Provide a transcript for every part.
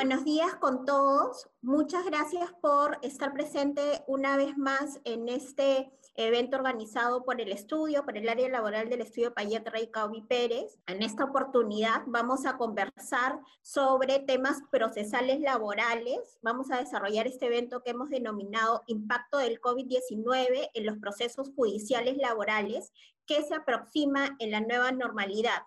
Buenos días con todos. Muchas gracias por estar presente una vez más en este evento organizado por el estudio, por el área laboral del estudio Payet Rey Caubi Pérez. En esta oportunidad vamos a conversar sobre temas procesales laborales. Vamos a desarrollar este evento que hemos denominado Impacto del COVID-19 en los procesos judiciales laborales que se aproxima en la nueva normalidad.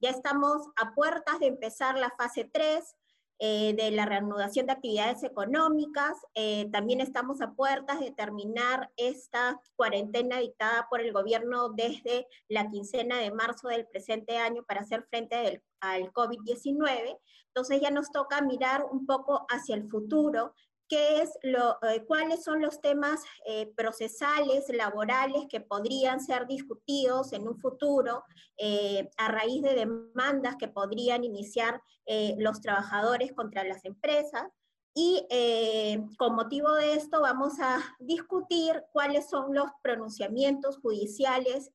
Ya estamos a puertas de empezar la fase 3, eh, de la reanudación de actividades económicas. Eh, también estamos a puertas de terminar esta cuarentena dictada por el gobierno desde la quincena de marzo del presente año para hacer frente al COVID-19. Entonces ya nos toca mirar un poco hacia el futuro qué es lo, eh, cuáles son los temas eh, procesales, laborales que podrían ser discutidos en un futuro eh, a raíz de demandas que podrían iniciar los trabajadores contra las empresas. Y con motivo de esto vamos a discutir cuáles son los pronunciamientos judiciales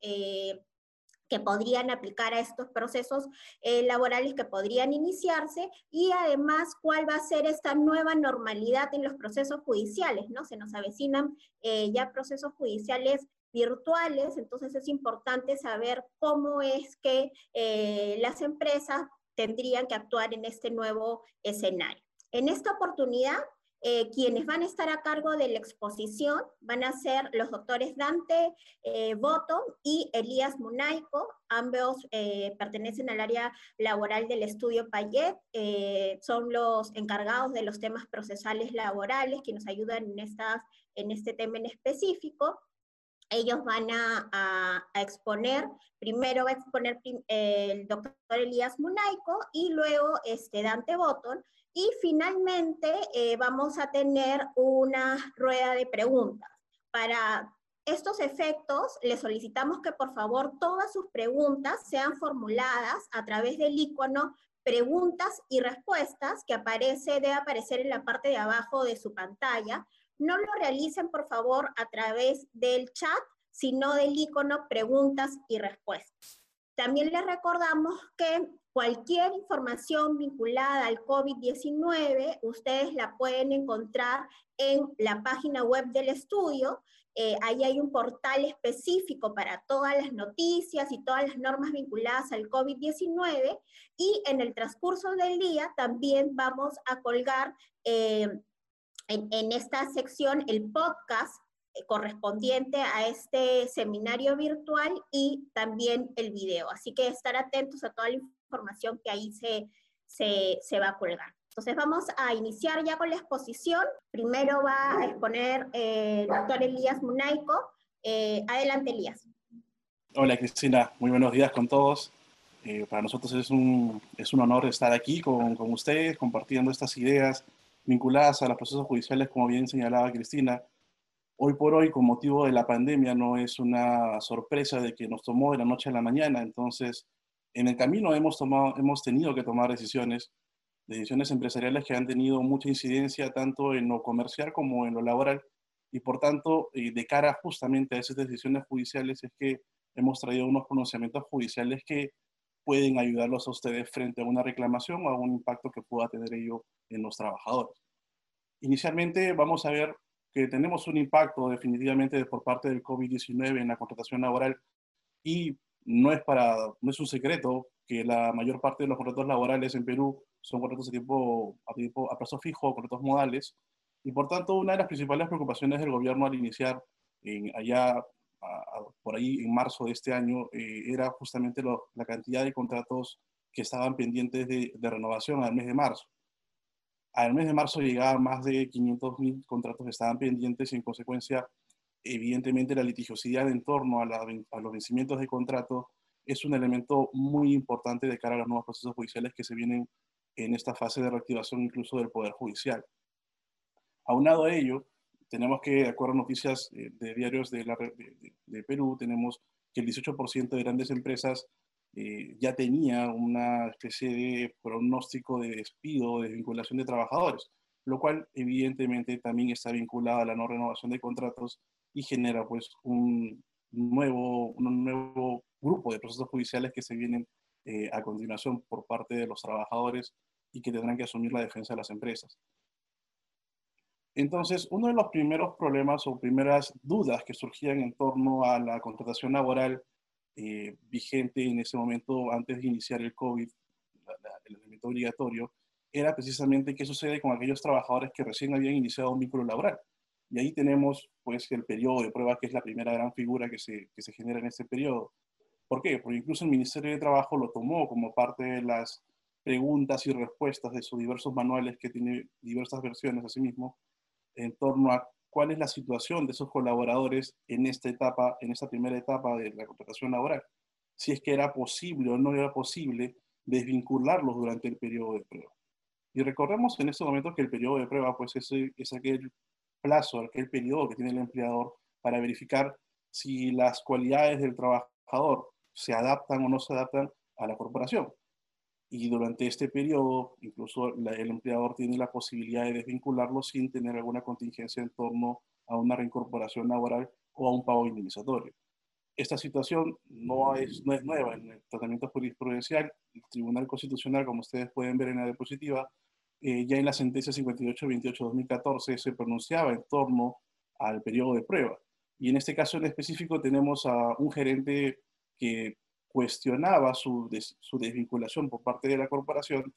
que podrían aplicar a estos procesos eh, laborales que podrían iniciarse y además cuál va a ser esta nueva normalidad en los procesos judiciales, ¿no? Se nos avecinan eh, ya procesos judiciales virtuales, entonces es importante saber cómo es que eh, las empresas tendrían que actuar en este nuevo escenario. En esta oportunidad eh, quienes van a estar a cargo de la exposición van a ser los doctores Dante eh, y Elías Munaico, ambos eh, pertenecen al área laboral del estudio Payet, son los encargados de los temas procesales laborales que nos ayudan en este tema en específico. Ellos van a, exponer, primero va a exponer el doctor Elías Munaico y luego este Dante Botton, y finalmente eh, vamos a tener una rueda de preguntas. Para estos efectos, les solicitamos que por favor todas sus preguntas sean formuladas a través del icono preguntas y respuestas que aparece, debe aparecer en la parte de abajo de su pantalla. No lo realicen por favor a través del chat, sino del icono preguntas y respuestas. También les recordamos que Cualquier información vinculada al COVID-19, ustedes la pueden encontrar en la página web del estudio. Eh, ahí hay un portal específico para todas las noticias y todas las normas vinculadas al COVID-19. Y en el transcurso del día también vamos a colgar eh, en, en esta sección el podcast eh, correspondiente a este seminario virtual y también el video. Así que estar atentos a toda la información información que ahí se, se, va a colgar. Entonces vamos a iniciar ya con la exposición. Primero va a exponer eh, el doctor Elías Munaico. Eh, adelante, Elías. Hola, Cristina. Muy buenos días con todos. Eh, para nosotros es un, es un honor estar aquí con, con, ustedes, compartiendo estas ideas vinculadas a los procesos judiciales, como bien señalaba Cristina. Hoy por hoy, con motivo de la pandemia, no es una sorpresa de que nos tomó de la noche a la mañana. Entonces, en el camino hemos, tomado, hemos tenido que tomar decisiones, decisiones empresariales que han tenido mucha incidencia tanto en lo comercial como en lo laboral. Y por tanto, eh, de cara justamente a esas decisiones judiciales, es que hemos traído unos pronunciamientos judiciales que pueden ayudarlos a ustedes frente a una reclamación o a un impacto que pueda tener ello en los trabajadores. Inicialmente vamos a ver que tenemos un impacto definitivamente por parte del COVID-19 en la contratación laboral y no es, para, no es un secreto que la mayor parte de los contratos laborales en Perú son contratos de tiempo, a, tiempo, a plazo fijo, contratos modales, y por tanto una de las principales preocupaciones del gobierno al iniciar en, allá por ahí en marzo de este año eh, era justamente la cantidad de contratos que estaban pendientes de, de, renovación al mes de marzo. Al mes de marzo llegaban más de 500.000 contratos que estaban pendientes y en consecuencia evidentemente la litigiosidad en torno a, los vencimientos de contrato es un elemento muy importante de cara a los nuevos procesos judiciales que se vienen en esta fase de reactivación incluso del Poder Judicial. Aunado a ello, tenemos que, de acuerdo a noticias eh, de diarios de, Perú, tenemos que el 18% de grandes empresas eh, ya tenía una especie de pronóstico de despido, de vinculación de trabajadores, lo cual evidentemente también está vinculado a la no renovación de contratos y genera pues un nuevo, un nuevo grupo de procesos judiciales que se vienen eh, a continuación por parte de los trabajadores y que tendrán que asumir la defensa de las empresas. Entonces, uno de los primeros problemas o primeras dudas que surgían en torno a la contratación laboral eh, vigente en ese momento antes de iniciar el COVID, el elemento obligatorio, era precisamente qué sucede con aquellos trabajadores que recién habían iniciado un vínculo laboral. Y ahí tenemos pues el periodo de prueba, que es la primera gran figura que se, que se genera en este periodo. ¿Por qué? Porque incluso el Ministerio de Trabajo lo tomó como parte de las preguntas y respuestas de sus diversos manuales que tiene diversas versiones asimismo en torno a cuál es la situación de esos colaboradores en esta etapa, en esta primera etapa de la contratación laboral. Si es que era posible o no era posible desvincularlos durante el periodo de prueba. Y recordemos en este momento que el periodo de prueba pues es, es aquel plazo, aquel periodo que tiene el empleador para verificar si las cualidades del trabajador se adaptan o no se adaptan a la corporación. Y durante este periodo, incluso el empleador tiene la posibilidad de desvincularlo sin tener alguna contingencia en torno a una reincorporación laboral o a un pago indemnizatorio. Esta situación no es, no es nueva en el tratamiento jurisprudencial. El Tribunal Constitucional, como ustedes pueden ver en la diapositiva, eh, ya en la sentencia 58-28-2014 se pronunciaba en torno al periodo de prueba. Y en este caso en específico tenemos a un gerente que cuestionaba su, su desvinculación por parte de la corporación,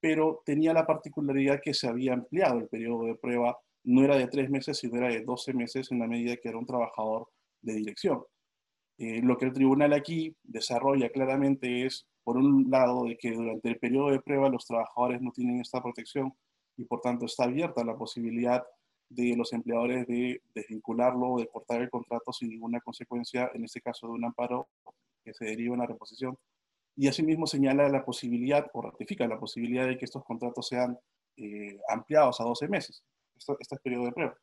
pero tenía la particularidad que se había ampliado el periodo de prueba, no era de tres meses, sino era de 12 meses en la medida que era un trabajador de dirección. Eh, lo que el tribunal aquí desarrolla claramente es, por un lado, de que durante el periodo de prueba los trabajadores no tienen esta protección y por tanto está abierta la posibilidad de los empleadores de desvincularlo o de cortar el contrato sin ninguna consecuencia, en este caso de un amparo que se deriva en la reposición. Y asimismo señala la posibilidad o ratifica la posibilidad de que estos contratos sean eh, ampliados a 12 meses. Este es periodo de prueba.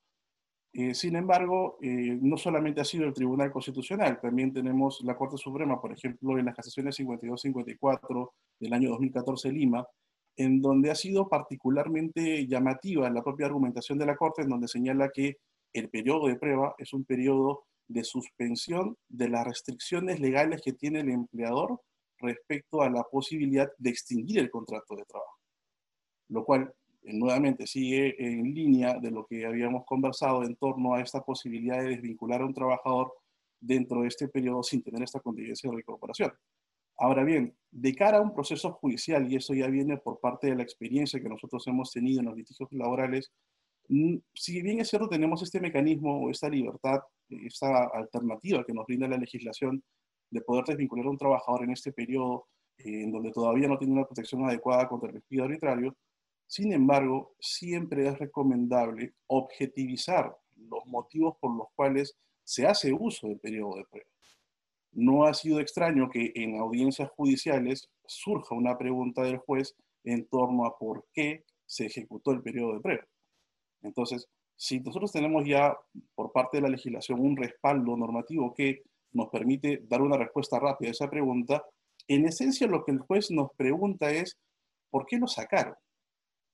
Eh, sin embargo, eh, no solamente ha sido el Tribunal Constitucional, también tenemos la Corte Suprema, por ejemplo, en las casaciones 52-54 del año 2014 Lima, en donde ha sido particularmente llamativa la propia argumentación de la Corte, en donde señala que el periodo de prueba es un periodo de suspensión de las restricciones legales que tiene el empleador respecto a la posibilidad de extinguir el contrato de trabajo. Lo cual, nuevamente, sigue en línea de lo que habíamos conversado en torno a esta posibilidad de desvincular a un trabajador dentro de este periodo sin tener esta contingencia de incorporación. Ahora bien, de cara a un proceso judicial, y eso ya viene por parte de la experiencia que nosotros hemos tenido en los litigios laborales, mm, si bien es cierto tenemos este mecanismo o esta libertad, esta alternativa que nos brinda la legislación de poder desvincular a un trabajador en este periodo eh, en donde todavía no tiene una protección adecuada contra el despido arbitrario, sin embargo, siempre es recomendable objetivizar los motivos por los cuales se hace uso del periodo de prueba no ha sido extraño que en audiencias judiciales surja una pregunta del juez en torno a por qué se ejecutó el periodo de prueba. Entonces, si nosotros tenemos ya por parte de la legislación un respaldo normativo que nos permite dar una respuesta rápida a esa pregunta, en esencia lo que el juez nos pregunta es, ¿por qué lo sacaron?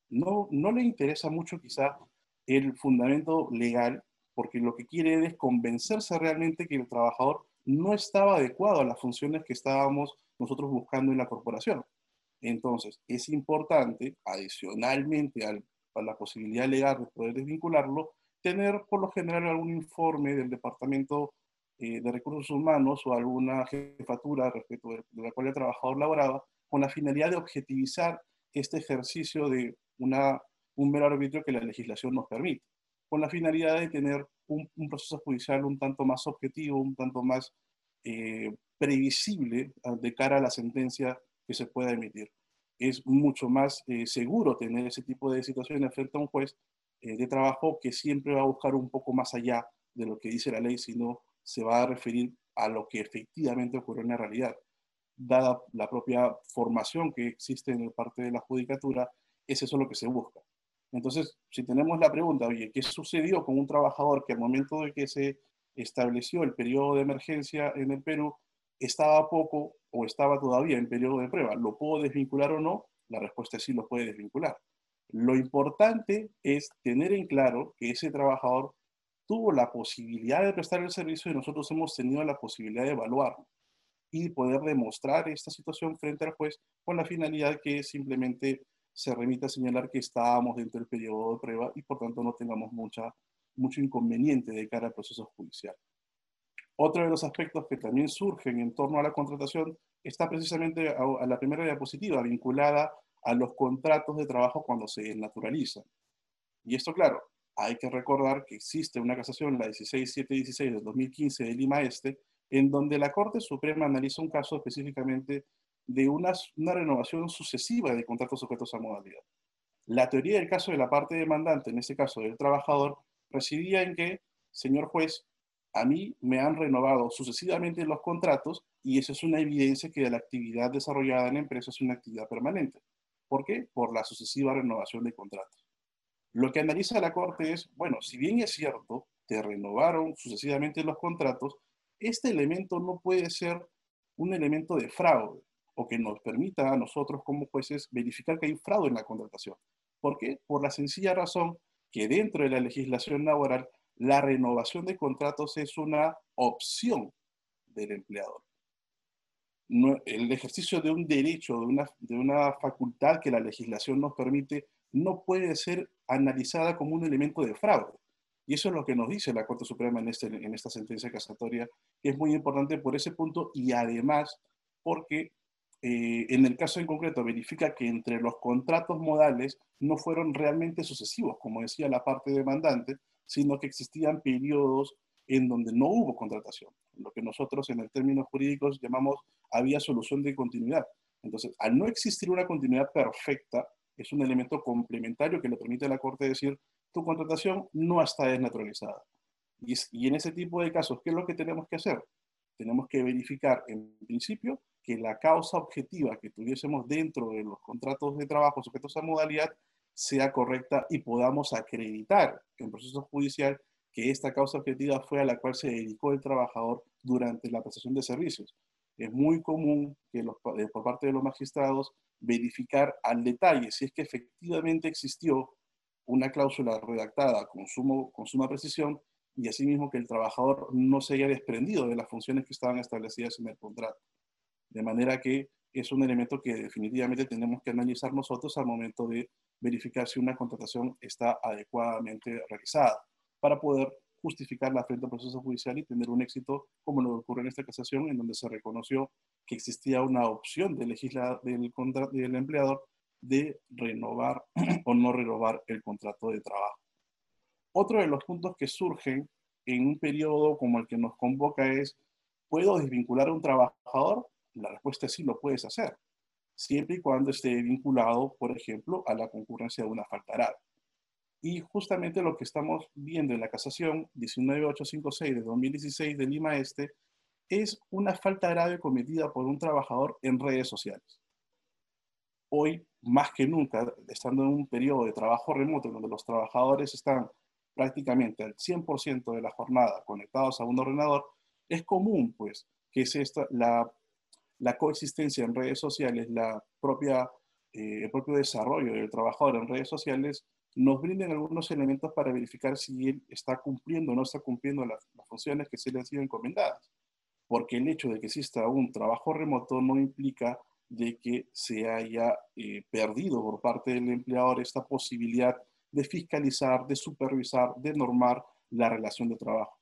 No, no le interesa mucho quizá el fundamento legal, porque lo que quiere es convencerse realmente que el trabajador no estaba adecuado a las funciones que estábamos nosotros buscando en la corporación. Entonces, es importante, adicionalmente a la posibilidad legal de poder desvincularlo, tener por lo general algún informe del Departamento eh, de Recursos Humanos o alguna jefatura respecto de, la cual el trabajador laboraba, con la finalidad de objetivizar este ejercicio de una, un mero arbitrio que la legislación nos permite, con la finalidad de tener un, proceso judicial un tanto más objetivo, un tanto más eh, previsible ah, de cara a la sentencia que se pueda emitir. Es mucho más eh, seguro tener ese tipo de situaciones frente a un juez eh, de trabajo que siempre va a buscar un poco más allá de lo que dice la ley, sino se va a referir a lo que efectivamente ocurrió en la realidad. Dada la propia formación que existe en parte de la judicatura, es eso lo que se busca. Entonces, si tenemos la pregunta, oye, ¿qué sucedió con un trabajador que al momento de que se estableció el periodo de emergencia en el Perú estaba poco o estaba todavía en periodo de prueba? ¿Lo puedo desvincular o no? La respuesta es sí, lo puede desvincular. Lo importante es tener en claro que ese trabajador tuvo la posibilidad de prestar el servicio y nosotros hemos tenido la posibilidad de evaluarlo y poder demostrar esta situación frente al juez con la finalidad que simplemente se remite a señalar que estábamos dentro del periodo de prueba y por tanto no tengamos mucha, mucho inconveniente de cara al proceso judicial. Otro de los aspectos que también surgen en torno a la contratación está precisamente a, la primera diapositiva, vinculada a los contratos de trabajo cuando se naturalizan. Y esto, claro, hay que recordar que existe una casación, la 16716 del 2015 de Lima Este, en donde la Corte Suprema analiza un caso específicamente de una, renovación sucesiva de contratos sujetos a modalidad. La teoría del caso de la parte demandante, en este caso del trabajador, residía en que, señor juez, a mí me han renovado sucesivamente los contratos y esa es una evidencia que la actividad desarrollada en la empresa es una actividad permanente. ¿Por qué? Por la sucesiva renovación de contratos. Lo que analiza la Corte es, bueno, si bien es cierto, te renovaron sucesivamente los contratos, este elemento no puede ser un elemento de fraude o que nos permita a nosotros como jueces verificar que hay fraude en la contratación. ¿Por qué? Por la sencilla razón que dentro de la legislación laboral la renovación de contratos es una opción del empleador. el ejercicio de un derecho, de una, de una facultad que la legislación nos permite, no puede ser analizada como un elemento de fraude. Y eso es lo que nos dice la Corte Suprema en, este, en esta sentencia casatoria, que es muy importante por ese punto y además porque eh, en el caso en concreto verifica que entre los contratos modales no fueron realmente sucesivos, como decía la parte demandante, sino que existían periodos en donde no hubo contratación, lo que nosotros en el términos jurídicos llamamos había solución de continuidad. Entonces, al no existir una continuidad perfecta, es un elemento complementario que le permite a la Corte decir, tu contratación no está desnaturalizada. Y, y en ese tipo de casos, ¿qué es lo que tenemos que hacer? Tenemos que verificar, en principio, que la causa objetiva que tuviésemos dentro de los contratos de trabajo sujetos a modalidad sea correcta y podamos acreditar en proceso judicial que esta causa objetiva fue a la cual se dedicó el trabajador durante la prestación de servicios. Es muy común que eh, por parte de los magistrados verificar al detalle si es que efectivamente existió una cláusula redactada con suma precisión y asimismo que el trabajador no se haya desprendido de las funciones que estaban establecidas en el contrato. De manera que es un elemento que definitivamente tenemos que analizar nosotros al momento de verificar si una contratación está adecuadamente realizada para poder justificarla frente al proceso judicial y tener un éxito como lo ocurre en esta casación, en donde se reconoció que existía una opción del, del, del empleador de renovar o no renovar el contrato de trabajo. Otro de los puntos que surgen en un periodo como el que nos convoca es, ¿puedo desvincular a un trabajador? La respuesta es sí, lo puedes hacer siempre y cuando esté vinculado, por ejemplo, a la concurrencia de una falta grave. Y justamente lo que estamos viendo en la casación 19856 de 2016 de Lima Este es una falta grave cometida por un trabajador en redes sociales. Hoy, más que nunca, estando en un periodo de trabajo remoto donde los trabajadores están prácticamente al 100% de la jornada conectados a un ordenador, es común, pues, que es esta, la la coexistencia en redes sociales, la propia, eh, el propio desarrollo del trabajador en redes sociales, nos brinden algunos elementos para verificar si él está cumpliendo o no está cumpliendo las, funciones que se le han sido encomendadas. Porque el hecho de que exista un trabajo remoto no implica de que se haya eh, perdido por parte del empleador esta posibilidad de fiscalizar, de supervisar, de normar la relación de trabajo.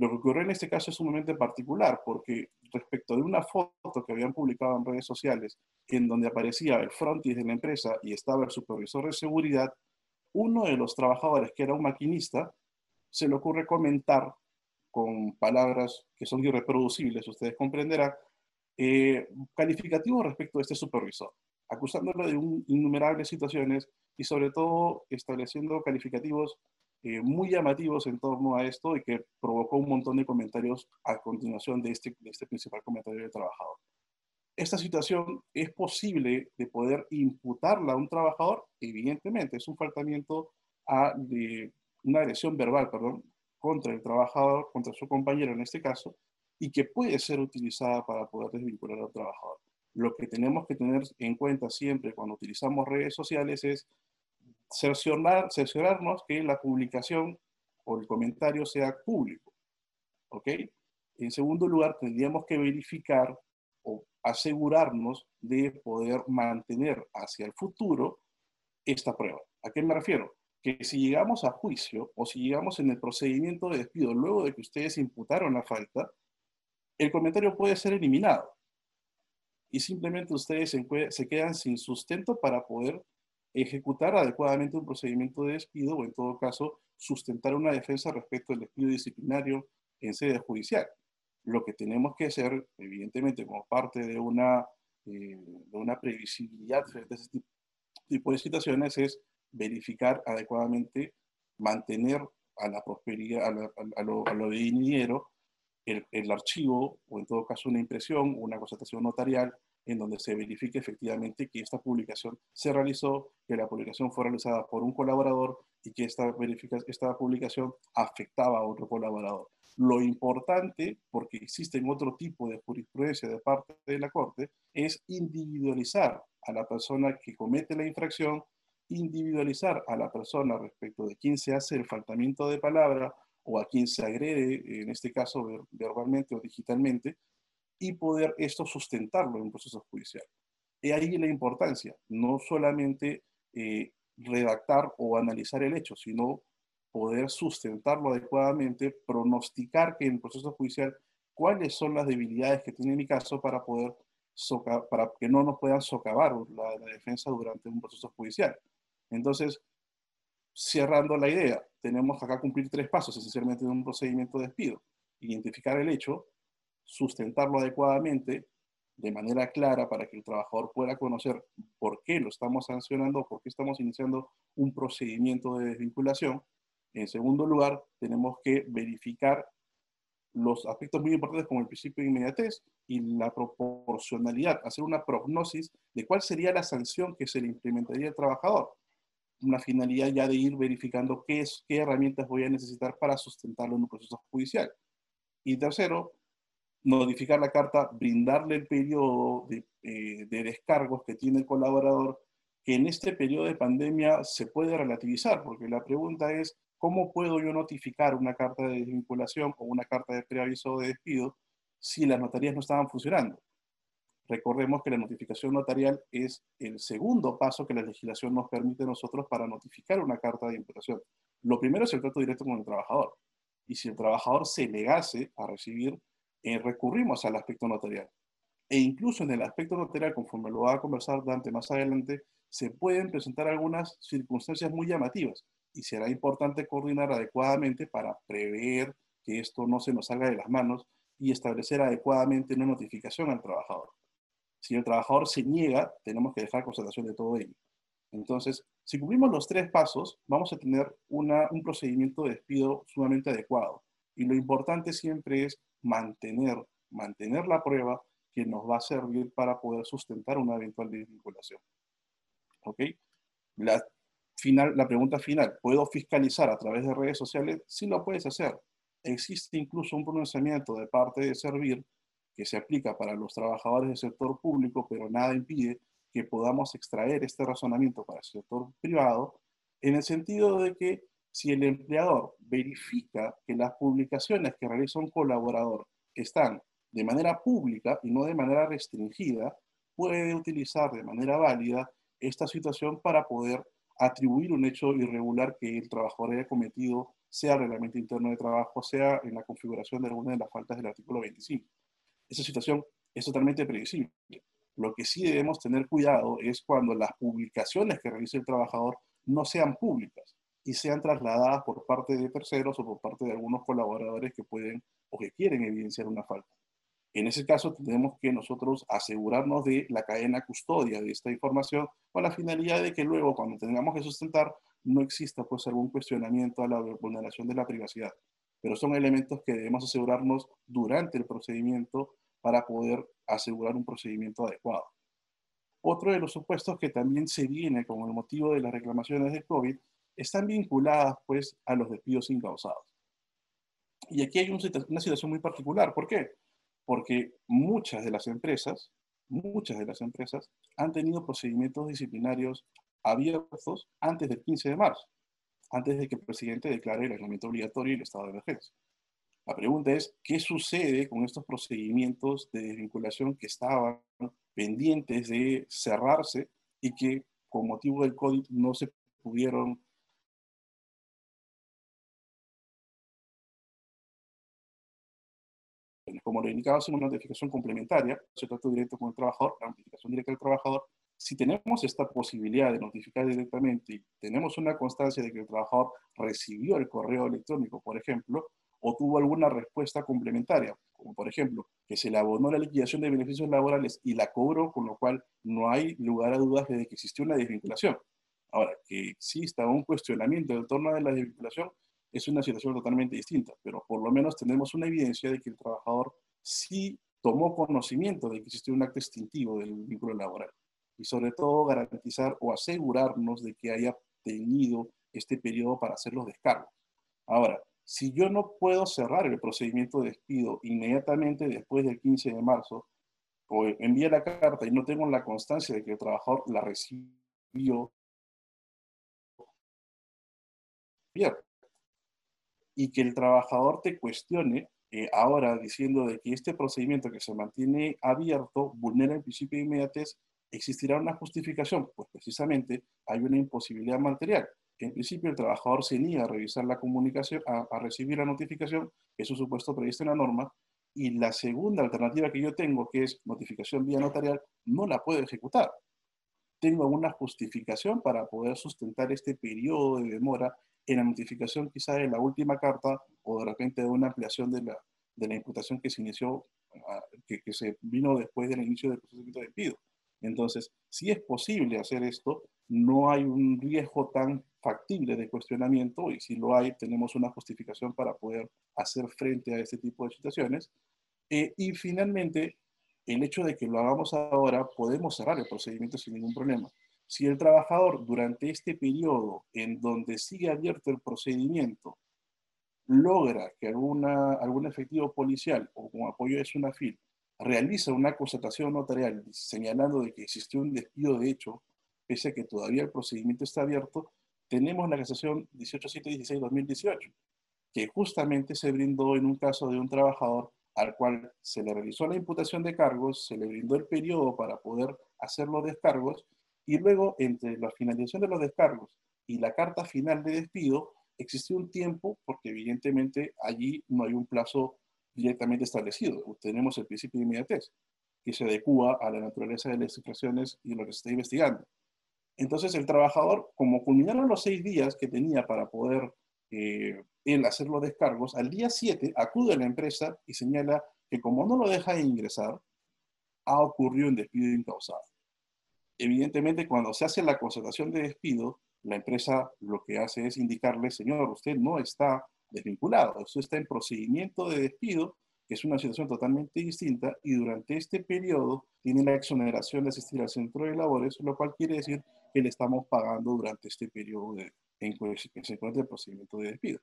Lo que ocurrió en este caso es sumamente particular porque respecto de una foto que habían publicado en redes sociales en donde aparecía el frontis de la empresa y estaba el supervisor de seguridad, uno de los trabajadores, que era un maquinista, se le ocurre comentar con palabras que son irreproducibles, ustedes comprenderán, eh, calificativos respecto a este supervisor, acusándolo de un, innumerables situaciones y sobre todo estableciendo calificativos eh, muy llamativos en torno a esto y que provocó un montón de comentarios a continuación de este, de este principal comentario del trabajador. Esta situación es posible de poder imputarla a un trabajador, evidentemente, es un faltamiento a de una agresión verbal, perdón, contra el trabajador, contra su compañero en este caso, y que puede ser utilizada para poder desvincular al trabajador. Lo que tenemos que tener en cuenta siempre cuando utilizamos redes sociales es cerciorar, cerciorarnos que la publicación o el comentario sea público. ¿Ok? En segundo lugar, tendríamos que verificar o asegurarnos de poder mantener hacia el futuro esta prueba. ¿A qué me refiero? Que si llegamos a juicio o si llegamos en el procedimiento de despido luego de que ustedes imputaron la falta, el comentario puede ser eliminado y simplemente ustedes se, quedan sin sustento para poder ejecutar adecuadamente un procedimiento de despido o en todo caso sustentar una defensa respecto al despido disciplinario en sede judicial. Lo que tenemos que hacer, evidentemente, como parte de una, eh, de una previsibilidad frente a este tipo de situaciones, es verificar adecuadamente, mantener a la prosperidad, a, lo, a lo de dinero el, archivo o en todo caso una impresión una constatación notarial en donde se verifique efectivamente que esta publicación se realizó, que la publicación fue realizada por un colaborador y que esta, esta publicación afectaba a otro colaborador. Lo importante, porque existen otro tipo de jurisprudencia de parte de la Corte, es individualizar a la persona que comete la infracción, individualizar a la persona respecto de quién se hace el faltamiento de palabra o a quien se agrede, en este caso verbalmente o digitalmente, y poder esto sustentarlo en un proceso judicial. Y ahí la importancia, no solamente eh, redactar o analizar el hecho, sino poder sustentarlo adecuadamente, pronosticar que en el proceso judicial cuáles son las debilidades que tiene mi caso para poder para que no nos puedan socavar la, la defensa durante un proceso judicial. Entonces, cerrando la idea, tenemos acá cumplir tres pasos esencialmente de un procedimiento de despido. Identificar el hecho, sustentarlo adecuadamente, de manera clara para que el trabajador pueda conocer por qué lo estamos sancionando, por qué estamos iniciando un procedimiento de desvinculación. En segundo lugar, tenemos que verificar los aspectos muy importantes como el principio de inmediatez y la proporcionalidad, hacer una prognosis de cuál sería la sanción que se le implementaría al trabajador una finalidad ya de ir verificando qué, es, qué herramientas voy a necesitar para sustentarlo en un proceso judicial. Y tercero, notificar la carta, brindarle el periodo de, eh, de, descargos que tiene el colaborador, que en este periodo de pandemia se puede relativizar, porque la pregunta es, ¿cómo puedo yo notificar una carta de desvinculación o una carta de preaviso de despido si las notarías no estaban funcionando? Recordemos que la notificación notarial es el segundo paso que la legislación nos permite nosotros para notificar una carta de imputación. Lo primero es el trato directo con el trabajador. Y si el trabajador se negase a recibir, eh, recurrimos al aspecto notarial. E incluso en el aspecto notarial, conforme lo va a conversar Dante más adelante, se pueden presentar algunas circunstancias muy llamativas y será importante coordinar adecuadamente para prever que esto no se nos salga de las manos y establecer adecuadamente una notificación al trabajador. Si el trabajador se niega, tenemos que dejar constatación de todo ello. Entonces, si cumplimos los tres pasos, vamos a tener un procedimiento de despido sumamente adecuado. Y lo importante siempre es mantener, mantener la prueba que nos va a servir para poder sustentar una eventual desvinculación. ¿Ok? La, final, la pregunta final, ¿puedo fiscalizar a través de redes sociales? Sí lo puedes hacer. Existe incluso un pronunciamiento de parte de Servir que se aplica para los trabajadores del sector público, pero nada impide que podamos extraer este razonamiento para el sector privado, en el sentido de que si el empleador verifica que las publicaciones que realiza un colaborador están de manera pública y no de manera restringida, puede utilizar de manera válida esta situación para poder atribuir un hecho irregular que el trabajador haya cometido, sea el reglamento interno de trabajo, sea en la configuración de alguna de las faltas del artículo 25 esa situación es totalmente previsible. Lo que sí debemos tener cuidado es cuando las publicaciones que realice el trabajador no sean públicas y sean trasladadas por parte de terceros o por parte de algunos colaboradores que pueden o que quieren evidenciar una falta. En ese caso, tenemos que nosotros asegurarnos de la cadena custodia de esta información con la finalidad de que luego, cuando tengamos que sustentar, no exista pues algún cuestionamiento a la vulneración de la privacidad. Pero son elementos que debemos asegurarnos durante el procedimiento para poder asegurar un procedimiento adecuado. Otro de los supuestos que también se viene como el motivo de las reclamaciones de COVID están vinculadas pues a los despidos incausados. Y aquí hay una situación muy particular. ¿Por qué? Porque muchas de las empresas, muchas de las empresas han tenido procedimientos disciplinarios abiertos antes del 15 de marzo, antes de que el presidente declare el reglamento obligatorio y el estado de emergencia. La pregunta es, ¿qué sucede con estos procedimientos de desvinculación que estaban pendientes de cerrarse y que con motivo del COVID no se pudieron como lo indicaba, una notificación complementaria, se trata directo con el trabajador, la notificación directa del trabajador. Si tenemos esta posibilidad de notificar directamente y tenemos una constancia de que el trabajador recibió el correo electrónico, por ejemplo, o tuvo alguna respuesta complementaria, como por ejemplo, que se le abonó la liquidación de beneficios laborales y la cobró, con lo cual no hay lugar a dudas de que existió una desvinculación. Ahora, que exista un cuestionamiento en torno a la desvinculación es una situación totalmente distinta, pero por lo menos tenemos una evidencia de que el trabajador sí tomó conocimiento de que existió un acto extintivo del vínculo laboral y sobre todo garantizar o asegurarnos de que haya tenido este periodo para hacer los descargos. Ahora, si yo no puedo cerrar el procedimiento de despido inmediatamente después del 15 de marzo, o envié la carta y no tengo la constancia de que el trabajador la recibió, y que el trabajador te cuestione eh, ahora diciendo de que este procedimiento que se mantiene abierto vulnera el principio de inmediatez, existirá una justificación, pues precisamente hay una imposibilidad material en principio el trabajador se niega a revisar la comunicación, a, recibir la notificación, que es un supuesto previsto en la norma, y la segunda alternativa que yo tengo, que es notificación vía notarial, no la puedo ejecutar. Tengo una justificación para poder sustentar este periodo de demora en la notificación quizá de la última carta o de repente de una ampliación de la, de la imputación que se inició, ah, que, que se vino después del inicio del procedimiento de despido. Entonces, si es posible hacer esto, no hay un riesgo tan factible de cuestionamiento y si lo hay, tenemos una justificación para poder hacer frente a este tipo de situaciones. Eh, y finalmente, el hecho de que lo hagamos ahora, podemos cerrar el procedimiento sin ningún problema. Si el trabajador durante este periodo en donde sigue abierto el procedimiento logra que algún efectivo policial o con apoyo de SUNAFIL realiza una constatación notarial señalando de que existió un despido de hecho, pese a que todavía el procedimiento está abierto, tenemos la casación 18716-2018, que justamente se brindó en un caso de un trabajador al cual se le realizó la imputación de cargos, se le brindó el periodo para poder hacer los descargos y luego entre la finalización de los descargos y la carta final de despido existió un tiempo porque evidentemente allí no hay un plazo directamente establecido. Tenemos el principio de inmediatez, que se adecua a la naturaleza de las infracciones y lo que se está investigando. Entonces, el trabajador, como culminaron los seis días que tenía para poder eh, hacer los descargos, al día 7 acude a la empresa y señala que como no lo deja de ingresar, ha ocurrido un despido incausado. Evidentemente, cuando se hace la constatación de despido, la empresa lo que hace es indicarle, señor, usted no está desvinculado. Eso está en procedimiento de despido, que es una situación totalmente distinta, y durante este periodo tiene la exoneración de asistir al centro de labores, lo cual quiere decir que le estamos pagando durante este periodo de, en que se encuentra el procedimiento de despido.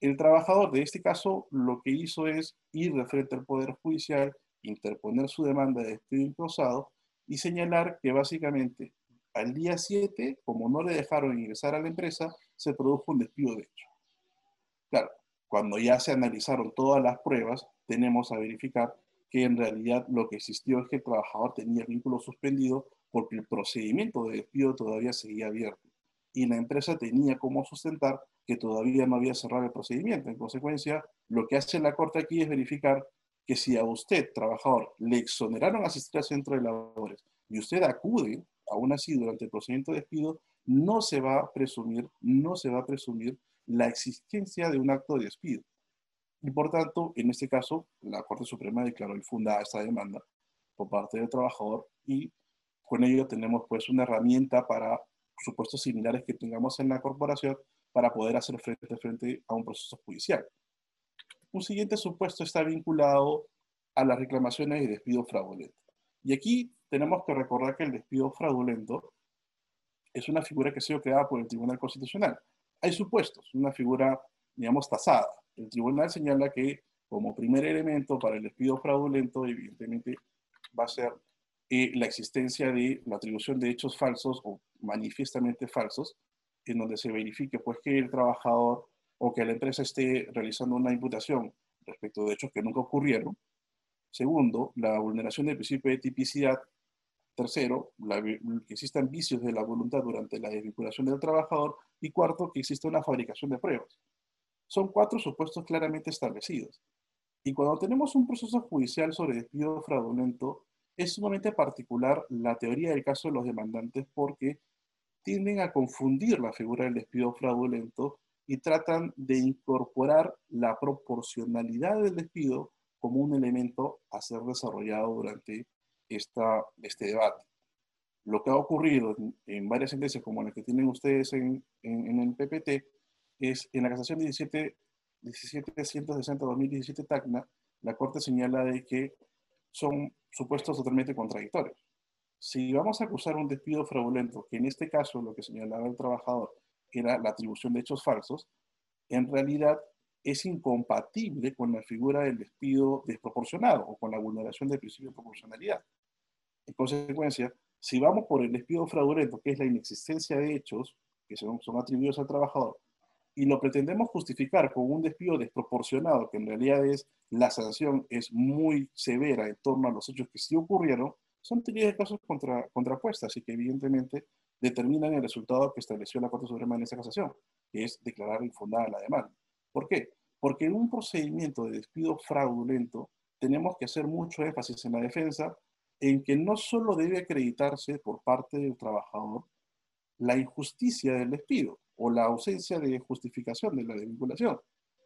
El trabajador de este caso lo que hizo es ir de frente al Poder Judicial, interponer su demanda de despido imposado y señalar que básicamente al día 7, como no le dejaron ingresar a la empresa, se produjo un despido de hecho. Claro, cuando ya se analizaron todas las pruebas, tenemos a verificar que en realidad lo que existió es que el trabajador tenía vínculo suspendido porque el procedimiento de despido todavía seguía abierto y la empresa tenía como sustentar que todavía no había cerrado el procedimiento. En consecuencia, lo que hace la Corte aquí es verificar que si a usted, trabajador, le exoneraron asistir al centro de labores y usted acude, aún así, durante el procedimiento de despido, no se va a presumir, no se va a presumir la existencia de un acto de despido. Y por tanto, en este caso, la Corte Suprema declaró infundada esta demanda por parte del trabajador y con ello tenemos pues una herramienta para supuestos similares que tengamos en la corporación para poder hacer frente frente a un proceso judicial. Un siguiente supuesto está vinculado a las reclamaciones de despido fraudulento. Y aquí tenemos que recordar que el despido fraudulento es una figura que ha sido creada por el Tribunal Constitucional hay supuestos, una figura, digamos, tasada. El tribunal señala que como primer elemento para el despido fraudulento, evidentemente, va a ser eh, la existencia de la atribución de hechos falsos o manifiestamente falsos, en donde se verifique pues que el trabajador o que la empresa esté realizando una imputación respecto de hechos que nunca ocurrieron. Segundo, la vulneración del principio de tipicidad Tercero, que existan vicios de la voluntad durante la desvinculación del trabajador. Y cuarto, que exista una fabricación de pruebas. Son cuatro supuestos claramente establecidos. Y cuando tenemos un proceso judicial sobre despido fraudulento, es sumamente particular la teoría del caso de los demandantes porque tienden a confundir la figura del despido fraudulento y tratan de incorporar la proporcionalidad del despido como un elemento a ser desarrollado durante esta, este debate. Lo que ha ocurrido en, varias sentencias como las que tienen ustedes en, en, el PPT es en la casación 17, 1760-2017 TACNA, la Corte señala de que son supuestos totalmente contradictorios. Si vamos a acusar un despido fraudulento, que en este caso lo que señalaba el trabajador era la atribución de hechos falsos, en realidad es incompatible con la figura del despido desproporcionado o con la vulneración del principio de proporcionalidad. En consecuencia, si vamos por el despido fraudulento, que es la inexistencia de hechos que son, son atribuidos al trabajador, y lo pretendemos justificar con un despido desproporcionado, que en realidad es la sanción es muy severa en torno a los hechos que sí ocurrieron, son teorías de casos contra, contrapuestas y que evidentemente determinan el resultado que estableció la Corte Suprema en esa casación, que es declarar infundada la demanda. ¿Por qué? Porque en un procedimiento de despido fraudulento tenemos que hacer mucho énfasis en la defensa en que no solo debe acreditarse por parte del trabajador la injusticia del despido o la ausencia de justificación de la desvinculación,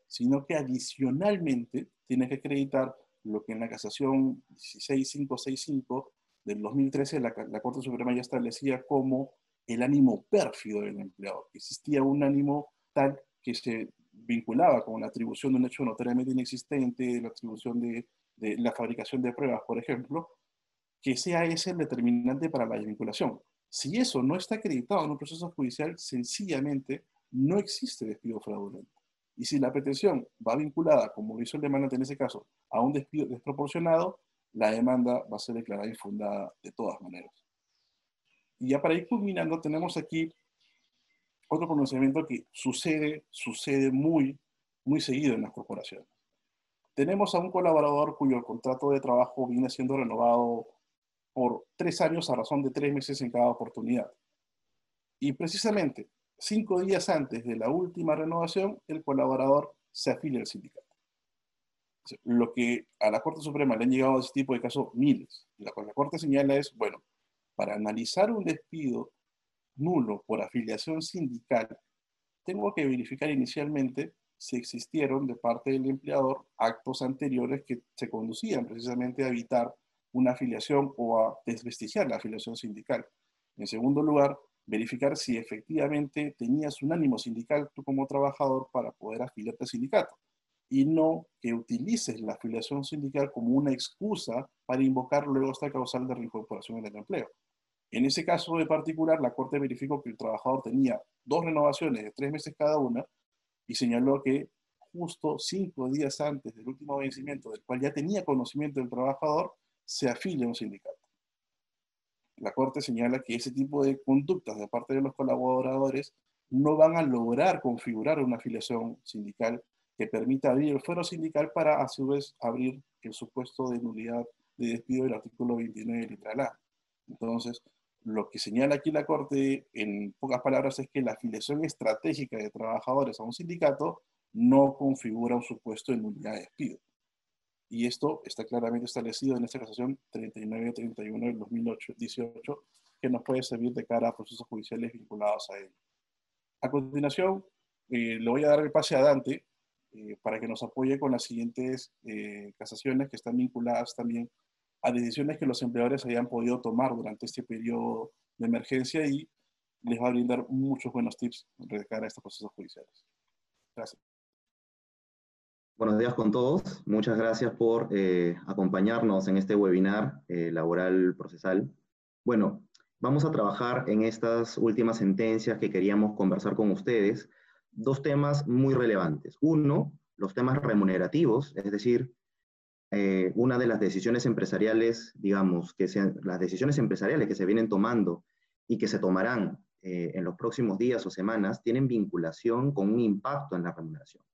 sino que adicionalmente tiene que acreditar lo que en la casación 16565 del 2013 la, la Corte Suprema ya establecía como el ánimo pérfido del empleador. Existía un ánimo tal que se vinculaba con la atribución de un hecho notoriamente inexistente, la atribución de, de la fabricación de pruebas, por ejemplo, que sea ese el determinante para la desvinculación. Si eso no está acreditado en un proceso judicial, sencillamente no existe despido fraudulento. Y si la pretensión va vinculada, como lo hizo el demandante en ese caso, a un despido desproporcionado, la demanda va a ser declarada infundada de todas maneras. Y ya para ir culminando, tenemos aquí otro pronunciamiento que sucede, sucede muy, muy seguido en las corporaciones. Tenemos a un colaborador cuyo contrato de trabajo viene siendo renovado por tres años a razón de tres meses en cada oportunidad. Y precisamente cinco días antes de la última renovación, el colaborador se afilia al sindicato. Lo que a la Corte Suprema le han llegado a ese tipo de casos miles. Lo que la Corte señala es, bueno, para analizar un despido nulo por afiliación sindical, tengo que verificar inicialmente si existieron de parte del empleador actos anteriores que se conducían precisamente a evitar una afiliación o a desvestigiar la afiliación sindical. En segundo lugar, verificar si efectivamente tenías un ánimo sindical tú como trabajador para poder afiliarte al sindicato y no que utilices la afiliación sindical como una excusa para invocar luego esta causal de reincorporación en el empleo. En ese caso de particular, la Corte verificó que el trabajador tenía dos renovaciones de tres meses cada una y señaló que justo cinco días antes del último vencimiento, del cual ya tenía conocimiento del trabajador, se afilia a un sindicato. La Corte señala que ese tipo de conductas de parte de los colaboradores no van a lograr configurar una afiliación sindical que permita abrir el fuero sindical para a su vez abrir el supuesto de nulidad de despido del artículo 29 literal A. Entonces, lo que señala aquí la Corte, en pocas palabras, es que la afiliación estratégica de trabajadores a un sindicato no configura un supuesto de nulidad de despido y esto está claramente establecido en esta casación 39-31 del 2018, que nos puede servir de cara a procesos judiciales vinculados a él. A continuación, eh, le voy a dar el pase a Dante eh, para que nos apoye con las siguientes eh, casaciones que están vinculadas también a decisiones que los empleadores hayan podido tomar durante este periodo de emergencia y les va a brindar muchos buenos tips de cara a estos procesos judiciales. Gracias. Buenos días con todos. Muchas gracias por eh, acompañarnos en este webinar eh, laboral procesal. Bueno, vamos a trabajar en estas últimas sentencias que queríamos conversar con ustedes. Dos temas muy relevantes. Uno, los temas remunerativos, es decir, eh, una de las decisiones empresariales, digamos, que sean las decisiones empresariales que se vienen tomando y que se tomarán en los próximos días o semanas, tienen vinculación con un impacto en la remuneración.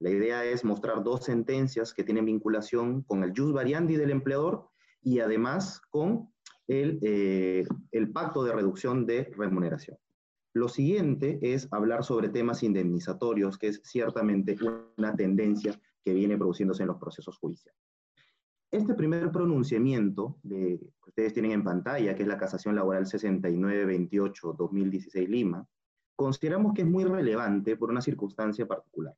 La idea es mostrar dos sentencias que tienen vinculación con el jus variandi del empleador y además con el, eh, el pacto de reducción de remuneración. Lo siguiente es hablar sobre temas indemnizatorios, que es ciertamente una tendencia que viene produciéndose en los procesos judiciales. Este primer pronunciamiento de, que ustedes tienen en pantalla, que es la casación laboral 6928-2016 Lima, consideramos que es muy relevante por una circunstancia particular.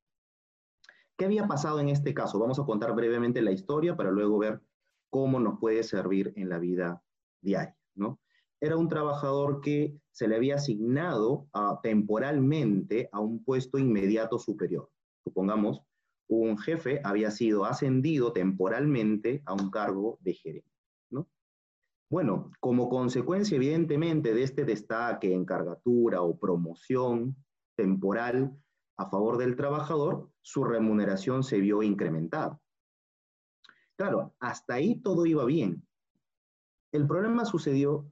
¿Qué había pasado en este caso? Vamos a contar brevemente la historia para luego ver cómo nos puede servir en la vida diaria, ¿no? era un trabajador que se le había asignado ah, temporalmente a un puesto inmediato superior. Supongamos, un jefe había sido ascendido temporalmente a un cargo de gerente. ¿no? Bueno, como consecuencia, evidentemente, de este destaque, encargatura o promoción temporal a favor del trabajador, su remuneración se vio incrementada. Claro, hasta ahí todo iba bien. El problema sucedió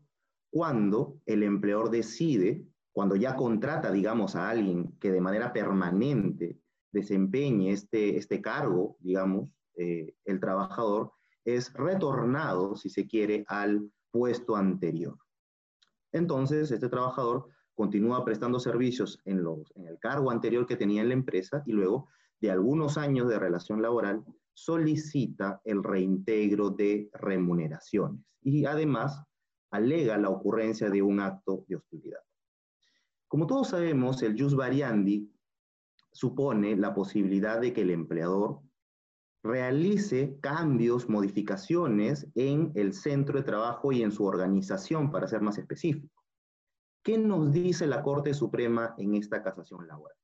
cuando el empleador decide, cuando ya contrata, digamos, a alguien que de manera permanente desempeñe este, este cargo, digamos, eh, el trabajador es retornado, si se quiere, al puesto anterior. Entonces, este trabajador continúa prestando servicios en, los, en el cargo anterior que tenía en la empresa y luego de algunos años de relación laboral solicita el reintegro de remuneraciones. Y además alega la ocurrencia de un acto de hostilidad. Como todos sabemos, el jus variandi supone la posibilidad de que el empleador realice cambios, modificaciones en el centro de trabajo y en su organización, para ser más específico. ¿Qué nos dice la Corte Suprema en esta casación laboral?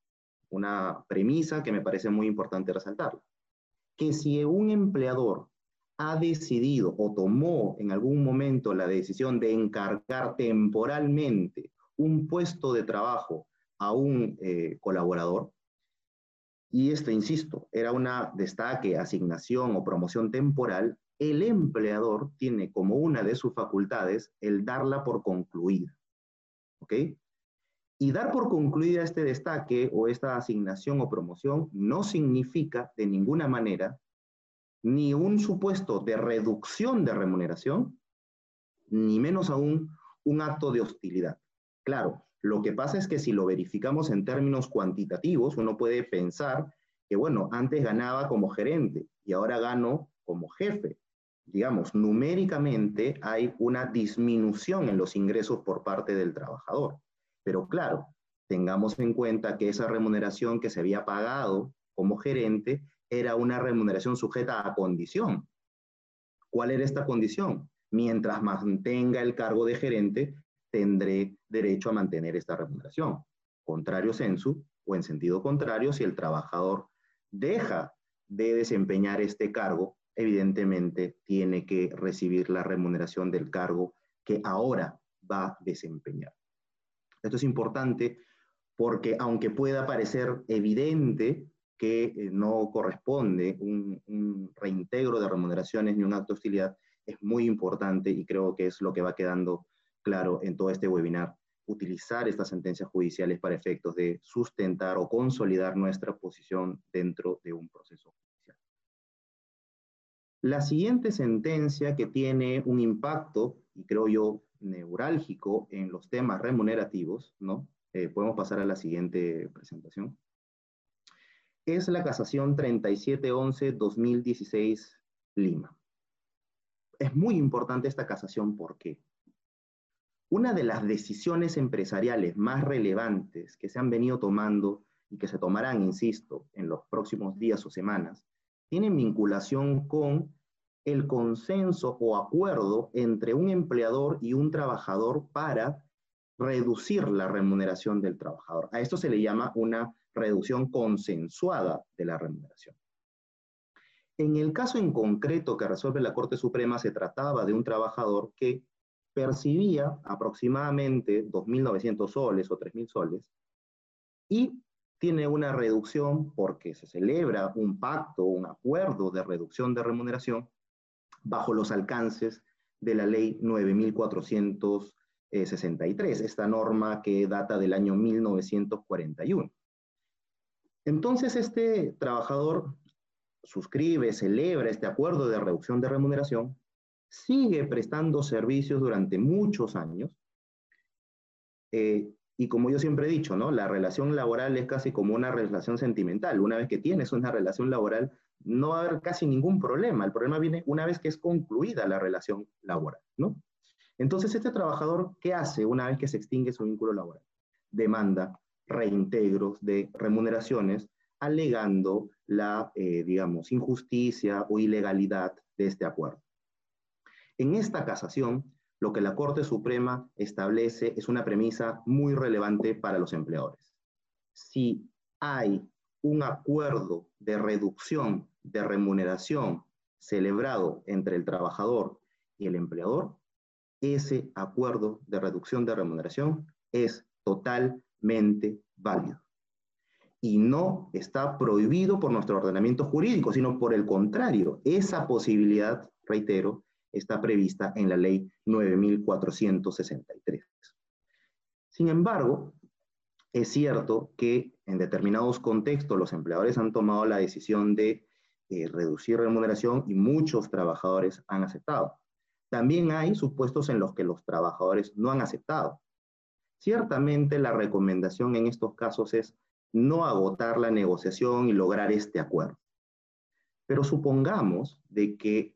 Una premisa que me parece muy importante resaltarla. Que si un empleador ha decidido o tomó en algún momento la decisión de encargar temporalmente un puesto de trabajo a un eh, colaborador, y esto, insisto, era una destaque, asignación o promoción temporal, el empleador tiene como una de sus facultades el darla por concluida. ¿Ok? Y dar por concluida este destaque o esta asignación o promoción no significa de ninguna manera ni un supuesto de reducción de remuneración, ni menos aún un acto de hostilidad. Claro, lo que pasa es que si lo verificamos en términos cuantitativos, uno puede pensar que, bueno, antes ganaba como gerente y ahora gano como jefe. Digamos, numéricamente hay una disminución en los ingresos por parte del trabajador. Pero claro, tengamos en cuenta que esa remuneración que se había pagado como gerente era una remuneración sujeta a condición. ¿Cuál era esta condición? Mientras mantenga el cargo de gerente, tendré derecho a mantener esta remuneración. Contrario sensu, o en sentido contrario, si el trabajador deja de desempeñar este cargo, evidentemente tiene que recibir la remuneración del cargo que ahora va a desempeñar. Esto es importante porque aunque pueda parecer evidente que eh, no corresponde un, reintegro de remuneraciones ni un acto de hostilidad, es muy importante y creo que es lo que va quedando claro en todo este webinar, utilizar estas sentencias judiciales para efectos de sustentar o consolidar nuestra posición dentro de un proceso judicial. La siguiente sentencia que tiene un impacto, y creo yo, neurálgico en los temas remunerativos, ¿no? Eh, podemos pasar a la siguiente presentación es la casación 3711-2016 Lima. Es muy importante esta casación porque una de las decisiones empresariales más relevantes que se han venido tomando y que se tomarán, insisto, en los próximos días o semanas, tienen vinculación con el consenso o acuerdo entre un empleador y un trabajador para reducir la remuneración del trabajador. A esto se le llama una reducción consensuada de la remuneración. En el caso en concreto que resuelve la Corte Suprema, se trataba de un trabajador que percibía aproximadamente 2.900 soles o 3.000 soles y tiene una reducción porque se celebra un pacto, un acuerdo de reducción de remuneración bajo los alcances de la ley 9463, esta norma que data del año 1941. Entonces, este trabajador suscribe, celebra este acuerdo de reducción de remuneración sigue prestando servicios durante muchos años. Eh, y como yo siempre he dicho, ¿no? La relación laboral es casi como una relación sentimental. Una vez que tienes una relación laboral, no va a haber casi ningún problema. El problema viene una vez que es concluida la relación laboral, ¿no? Entonces, este trabajador, ¿qué hace una vez que se extingue su vínculo laboral? Demanda reintegros de remuneraciones, alegando la, eh, digamos, injusticia o ilegalidad de este acuerdo. En esta casación, lo que la Corte Suprema establece es una premisa muy relevante para los empleadores. Si hay un acuerdo de reducción de remuneración celebrado entre el trabajador y el empleador, ese acuerdo de reducción de remuneración es totalmente válido. Y no está prohibido por nuestro ordenamiento jurídico, sino por el contrario, esa posibilidad, reitero, está prevista en la ley 9463. Sin embargo, es cierto que en determinados contextos los empleadores han tomado la decisión de eh, reducir remuneración y muchos trabajadores han aceptado. También hay supuestos en los que los trabajadores no han aceptado. Ciertamente la recomendación en estos casos es no agotar la negociación y lograr este acuerdo. Pero supongamos de que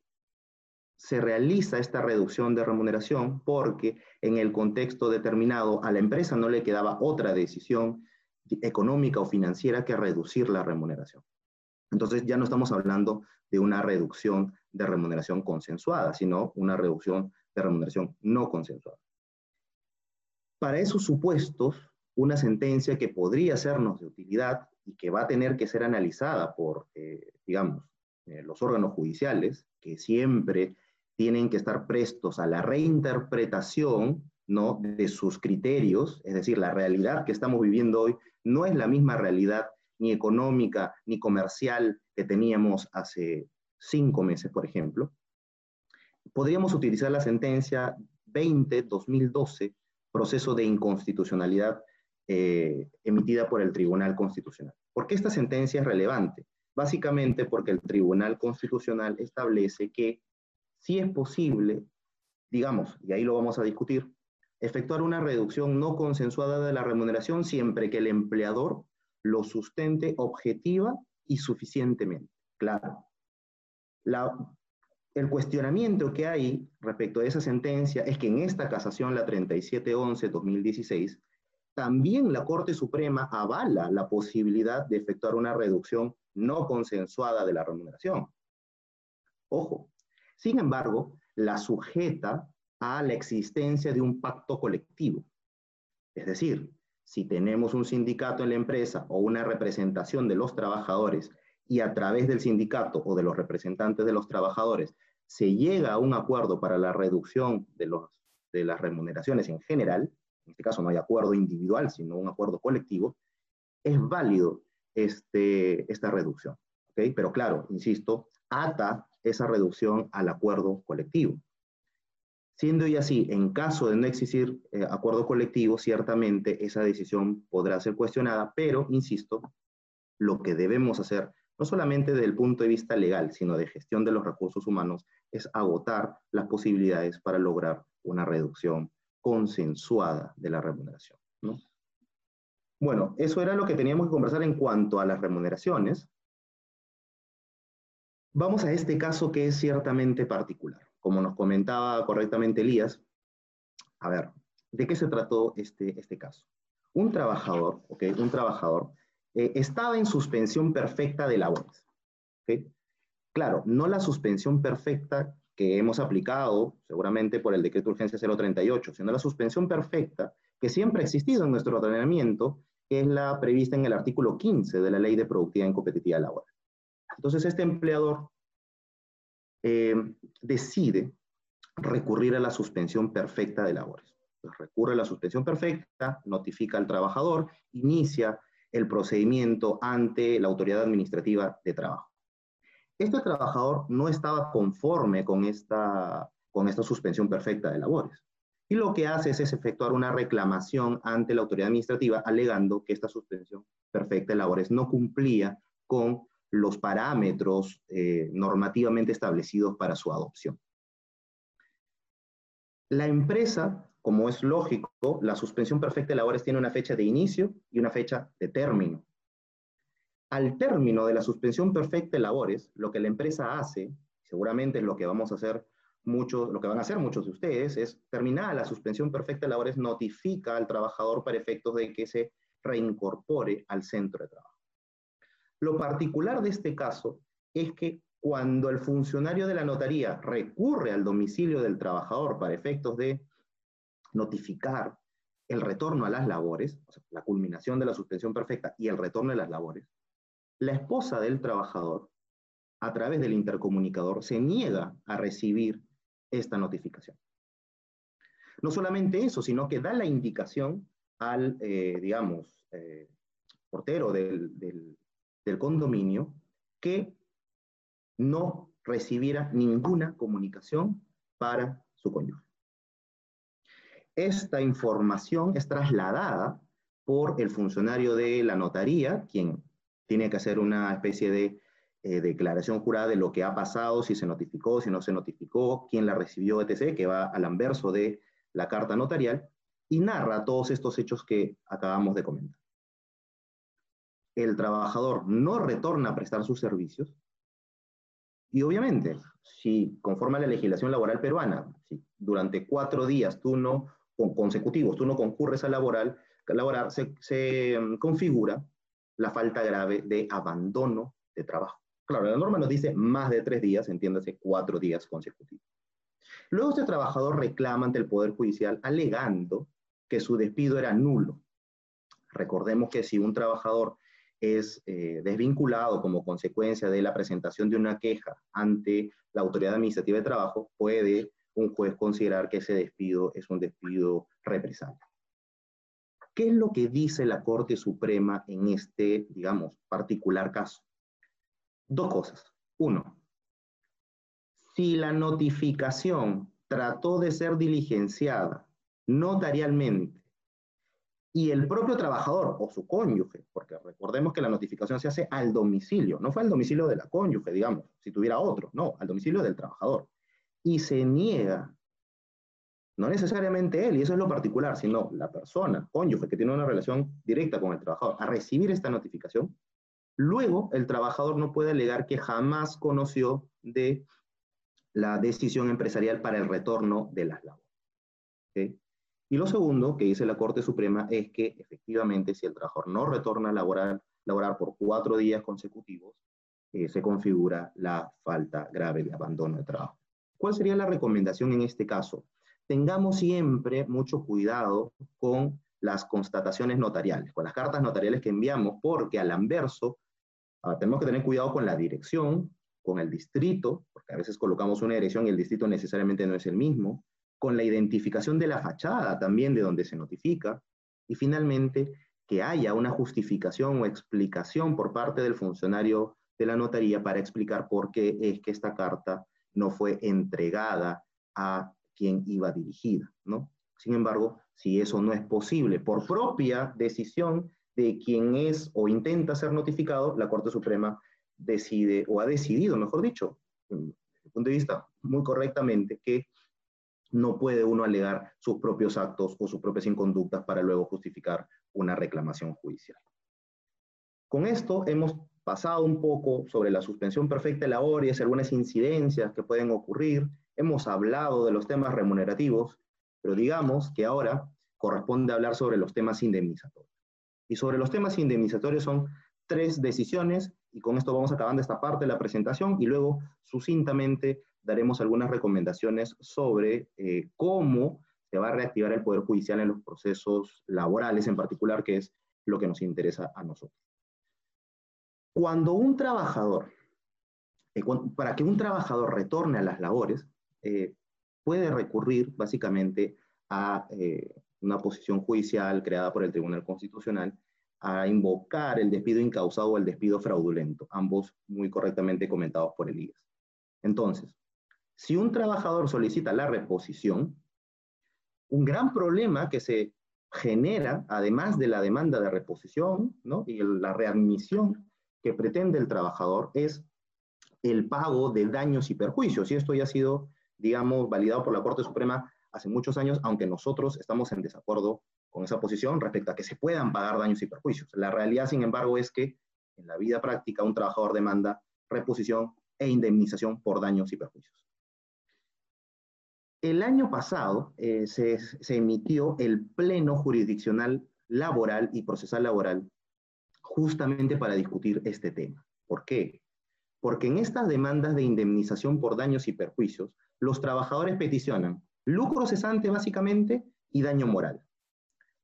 se realiza esta reducción de remuneración porque en el contexto determinado a la empresa no le quedaba otra decisión económica o financiera que reducir la remuneración. Entonces ya no estamos hablando de una reducción de remuneración consensuada, sino una reducción de remuneración no consensuada. Para esos supuestos, una sentencia que podría sernos de utilidad y que va a tener que ser analizada por, eh, digamos, eh, los órganos judiciales, que siempre tienen que estar prestos a la reinterpretación ¿no? de sus criterios, es decir, la realidad que estamos viviendo hoy no es la misma realidad ni económica ni comercial que teníamos hace cinco meses, por ejemplo. Podríamos utilizar la sentencia 20-2012, proceso de inconstitucionalidad eh, emitida por el Tribunal Constitucional. ¿Por qué esta sentencia es relevante? Básicamente porque el Tribunal Constitucional establece que si es posible, digamos, y ahí lo vamos a discutir, efectuar una reducción no consensuada de la remuneración siempre que el empleador lo sustente objetiva y suficientemente. Claro. el cuestionamiento que hay respecto a esa sentencia es que en esta casación, la 3711-2016, también la Corte Suprema avala la posibilidad de efectuar una reducción no consensuada de la remuneración. Ojo, sin embargo, la sujeta a la existencia de un pacto colectivo. Es decir, si tenemos un sindicato en la empresa o una representación de los trabajadores y a través del sindicato o de los representantes de los trabajadores se llega a un acuerdo para la reducción de, de las remuneraciones en general, en este caso no hay acuerdo individual, sino un acuerdo colectivo, es válido este, esta reducción. ¿okay? Pero claro, insisto, ata esa reducción al acuerdo colectivo. Siendo y así, en caso de no existir eh, acuerdo colectivo, ciertamente esa decisión podrá ser cuestionada, pero, insisto, lo que debemos hacer, no solamente desde el punto de vista legal, sino de gestión de los recursos humanos, es agotar las posibilidades para lograr una reducción consensuada de la remuneración. Bueno, eso era lo que teníamos que conversar en cuanto a las remuneraciones. Vamos a este caso que es ciertamente particular. Como nos comentaba correctamente Elías, a ver, ¿de qué se trató este, este caso? Un trabajador, ¿ok? Un trabajador eh, estaba en suspensión perfecta de labores, ¿ok? Claro, no la suspensión perfecta que hemos aplicado seguramente por el decreto de urgencia 038, sino la suspensión perfecta que siempre ha existido en nuestro ordenamiento, que es la prevista en el artículo 15 de la Ley de Productividad y Competitividad Laboral. Entonces, este empleador eh, decide recurrir a la suspensión perfecta de labores. recurre a la suspensión perfecta, notifica al trabajador, inicia el procedimiento ante la autoridad administrativa de trabajo. Este trabajador no estaba conforme con esta, con esta suspensión perfecta de labores. Y lo que hace es, es efectuar una reclamación ante la autoridad administrativa alegando que esta suspensión perfecta de labores no cumplía con los parámetros eh, normativamente establecidos para su adopción. La empresa, como es lógico, la suspensión perfecta de labores tiene una fecha de inicio y una fecha de término. Al término de la suspensión perfecta de labores, lo que la empresa hace, seguramente lo que vamos a hacer muchos, lo que van a hacer muchos de ustedes es, terminada la suspensión perfecta de labores, notifica al trabajador para efectos de que se reincorpore al centro de trabajo. Lo particular de este caso es que cuando el funcionario de la notaría recurre al domicilio del trabajador para efectos de notificar el retorno a las labores, o sea, la culminación de la suspensión perfecta y el retorno de las labores, la esposa del trabajador, a través del intercomunicador, se niega a recibir esta notificación. No solamente eso, sino que da la indicación al, eh, digamos, eh, portero del condominio que no recibiera ninguna comunicación para su cónyuge. Esta información es trasladada por el funcionario de la notaría, quien tiene que hacer una especie de eh, declaración jurada de lo que ha pasado, si se notificó, si no se notificó, quién la recibió, etc., que va al anverso de la carta notarial, y narra todos estos hechos que acabamos de comentar. El trabajador no retorna a prestar sus servicios, y obviamente, si conforme a la legislación laboral peruana, si durante cuatro días tú consecutivos, tú no concurres a laboral, laborar, se, se mm, configura la falta grave de abandono de trabajo. Claro, la norma nos dice más de tres días, entiéndase cuatro días consecutivos. Luego este trabajador reclama ante el Poder Judicial alegando que su despido era nulo. Recordemos que si un trabajador es eh, desvinculado como consecuencia de la presentación de una queja ante la autoridad administrativa de trabajo, puede un juez considerar que ese despido es un despido represal. ¿Qué es lo que dice la Corte Suprema en este, digamos, particular caso? Dos cosas. Uno, si la notificación trató de ser diligenciada notarialmente y el propio trabajador o su cónyuge, porque recordemos que la notificación se hace al domicilio, no fue al domicilio de la cónyuge, digamos, si tuviera otro, no, al domicilio del trabajador, y se niega, no necesariamente él, y eso es lo particular, sino la persona, cónyuge, que tiene una relación directa con el trabajador, a recibir esta notificación, Luego, el trabajador no puede alegar que jamás conoció de la decisión empresarial para el retorno de las labores. Y lo segundo que dice la Corte Suprema es que efectivamente si el trabajador no retorna a laborar, por cuatro días consecutivos, eh, se configura la falta grave de abandono de trabajo. ¿Cuál sería la recomendación en este caso? Tengamos siempre mucho cuidado con las constataciones notariales, con las cartas notariales que enviamos, porque al anverso Ah, tenemos que tener cuidado con la dirección, con el distrito, porque a veces colocamos una dirección y el distrito necesariamente no es el mismo, con la identificación de la fachada también de donde se notifica, y finalmente que haya una justificación o explicación por parte del funcionario de la notaría para explicar por qué es que esta carta no fue entregada a quien iba dirigida, ¿no? Sin embargo, si eso no es posible por propia decisión de quien es o intenta ser notificado, la Corte Suprema decide, o ha decidido, mejor dicho, desde el punto de vista muy correctamente, que no puede uno alegar sus propios actos o sus propias inconductas para luego justificar una reclamación judicial. Con esto hemos pasado un poco sobre la suspensión perfecta de labores, algunas incidencias que pueden ocurrir, hemos hablado de los temas remunerativos, pero digamos que ahora corresponde hablar sobre los temas indemnizatorios. Y sobre los temas indemnizatorios son tres decisiones, y con esto vamos acabando esta parte de la presentación, y luego sucintamente daremos algunas recomendaciones sobre eh, cómo se va a reactivar el Poder Judicial en los procesos laborales en particular, que es lo que nos interesa a nosotros. Cuando un trabajador, eh, para que un trabajador retorne a las labores, eh, puede recurrir básicamente a una posición judicial creada por el Tribunal Constitucional a invocar el despido incausado o el despido fraudulento, ambos muy correctamente comentados por el IES. Entonces, si un trabajador solicita la reposición, un gran problema que se genera, además de la demanda de reposición y la readmisión que pretende el trabajador, es el pago de daños y perjuicios. Y esto ya ha sido, digamos, validado por la Corte Suprema hace muchos años, aunque nosotros estamos en desacuerdo con esa posición respecto a que se puedan pagar daños y perjuicios. La realidad, sin embargo, es que en la vida práctica un trabajador demanda reposición e indemnización por daños y perjuicios. El año pasado eh, se, se emitió el Pleno Jurisdiccional Laboral y Procesal Laboral justamente para discutir este tema. ¿Por qué? Porque en estas demandas de indemnización por daños y perjuicios, los trabajadores peticionan lucro cesante básicamente y daño moral.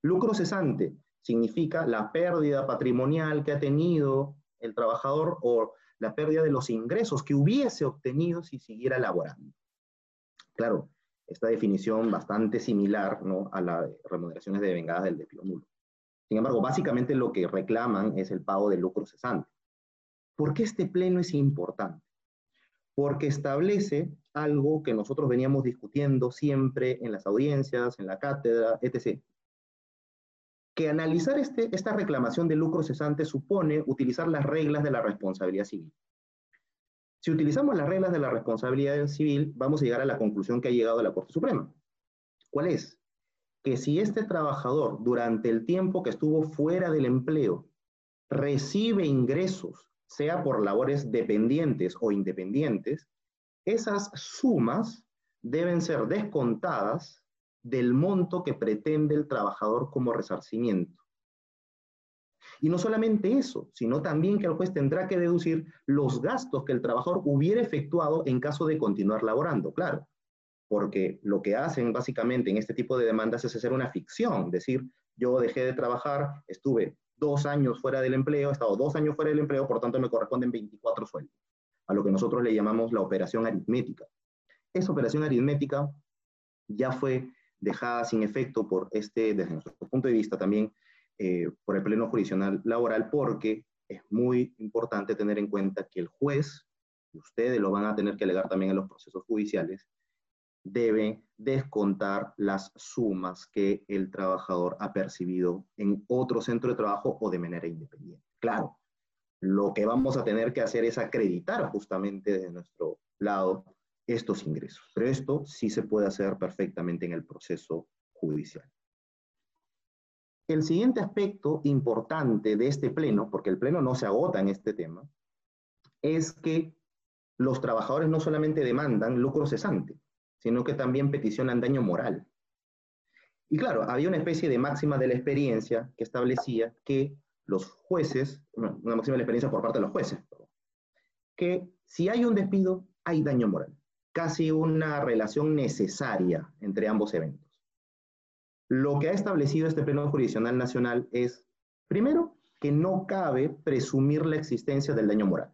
Lucro cesante significa la pérdida patrimonial que ha tenido el trabajador o la pérdida de los ingresos que hubiese obtenido si siguiera laborando. Claro, esta definición bastante similar ¿no? a las remuneraciones de vengadas del despido nulo. Sin embargo, básicamente lo que reclaman es el pago de lucro cesante. ¿Por qué este pleno es importante? Porque establece algo que nosotros veníamos discutiendo siempre en las audiencias, en la cátedra, etc que analizar este, esta reclamación de lucro cesante supone utilizar las reglas de la responsabilidad civil. Si utilizamos las reglas de la responsabilidad civil, vamos a llegar a la conclusión que ha llegado la Corte Suprema. ¿Cuál es? Que si este trabajador durante el tiempo que estuvo fuera del empleo recibe ingresos, sea por labores dependientes o independientes, esas sumas deben ser descontadas del monto que pretende el trabajador como resarcimiento. Y no solamente eso, sino también que el juez tendrá que deducir los gastos que el trabajador hubiera efectuado en caso de continuar laborando, claro, porque lo que hacen básicamente en este tipo de demandas es hacer una ficción, decir, yo dejé de trabajar, estuve dos años fuera del empleo, he estado dos años fuera del empleo, por tanto me corresponden 24 sueldos, a lo que nosotros le llamamos la operación aritmética. Esa operación aritmética ya fue dejada sin efecto por este, desde nuestro punto de vista también, eh, por el Pleno Jurisdiccional Laboral, porque es muy importante tener en cuenta que el juez, ustedes lo van a tener que alegar también en los procesos judiciales, debe descontar las sumas que el trabajador ha percibido en otro centro de trabajo o de manera independiente. Claro, lo que vamos a tener que hacer es acreditar justamente desde nuestro lado estos ingresos. Pero esto sí se puede hacer perfectamente en el proceso judicial. El siguiente aspecto importante de este pleno, porque el pleno no se agota en este tema, es que los trabajadores no solamente demandan lucro cesante, sino que también peticionan daño moral. Y claro, había una especie de máxima de la experiencia que establecía que los jueces, una máxima de la experiencia por parte de los jueces, que si hay un despido, hay daño moral casi una relación necesaria entre ambos eventos. Lo que ha establecido este Pleno Jurisdiccional Nacional es, primero, que no cabe presumir la existencia del daño moral.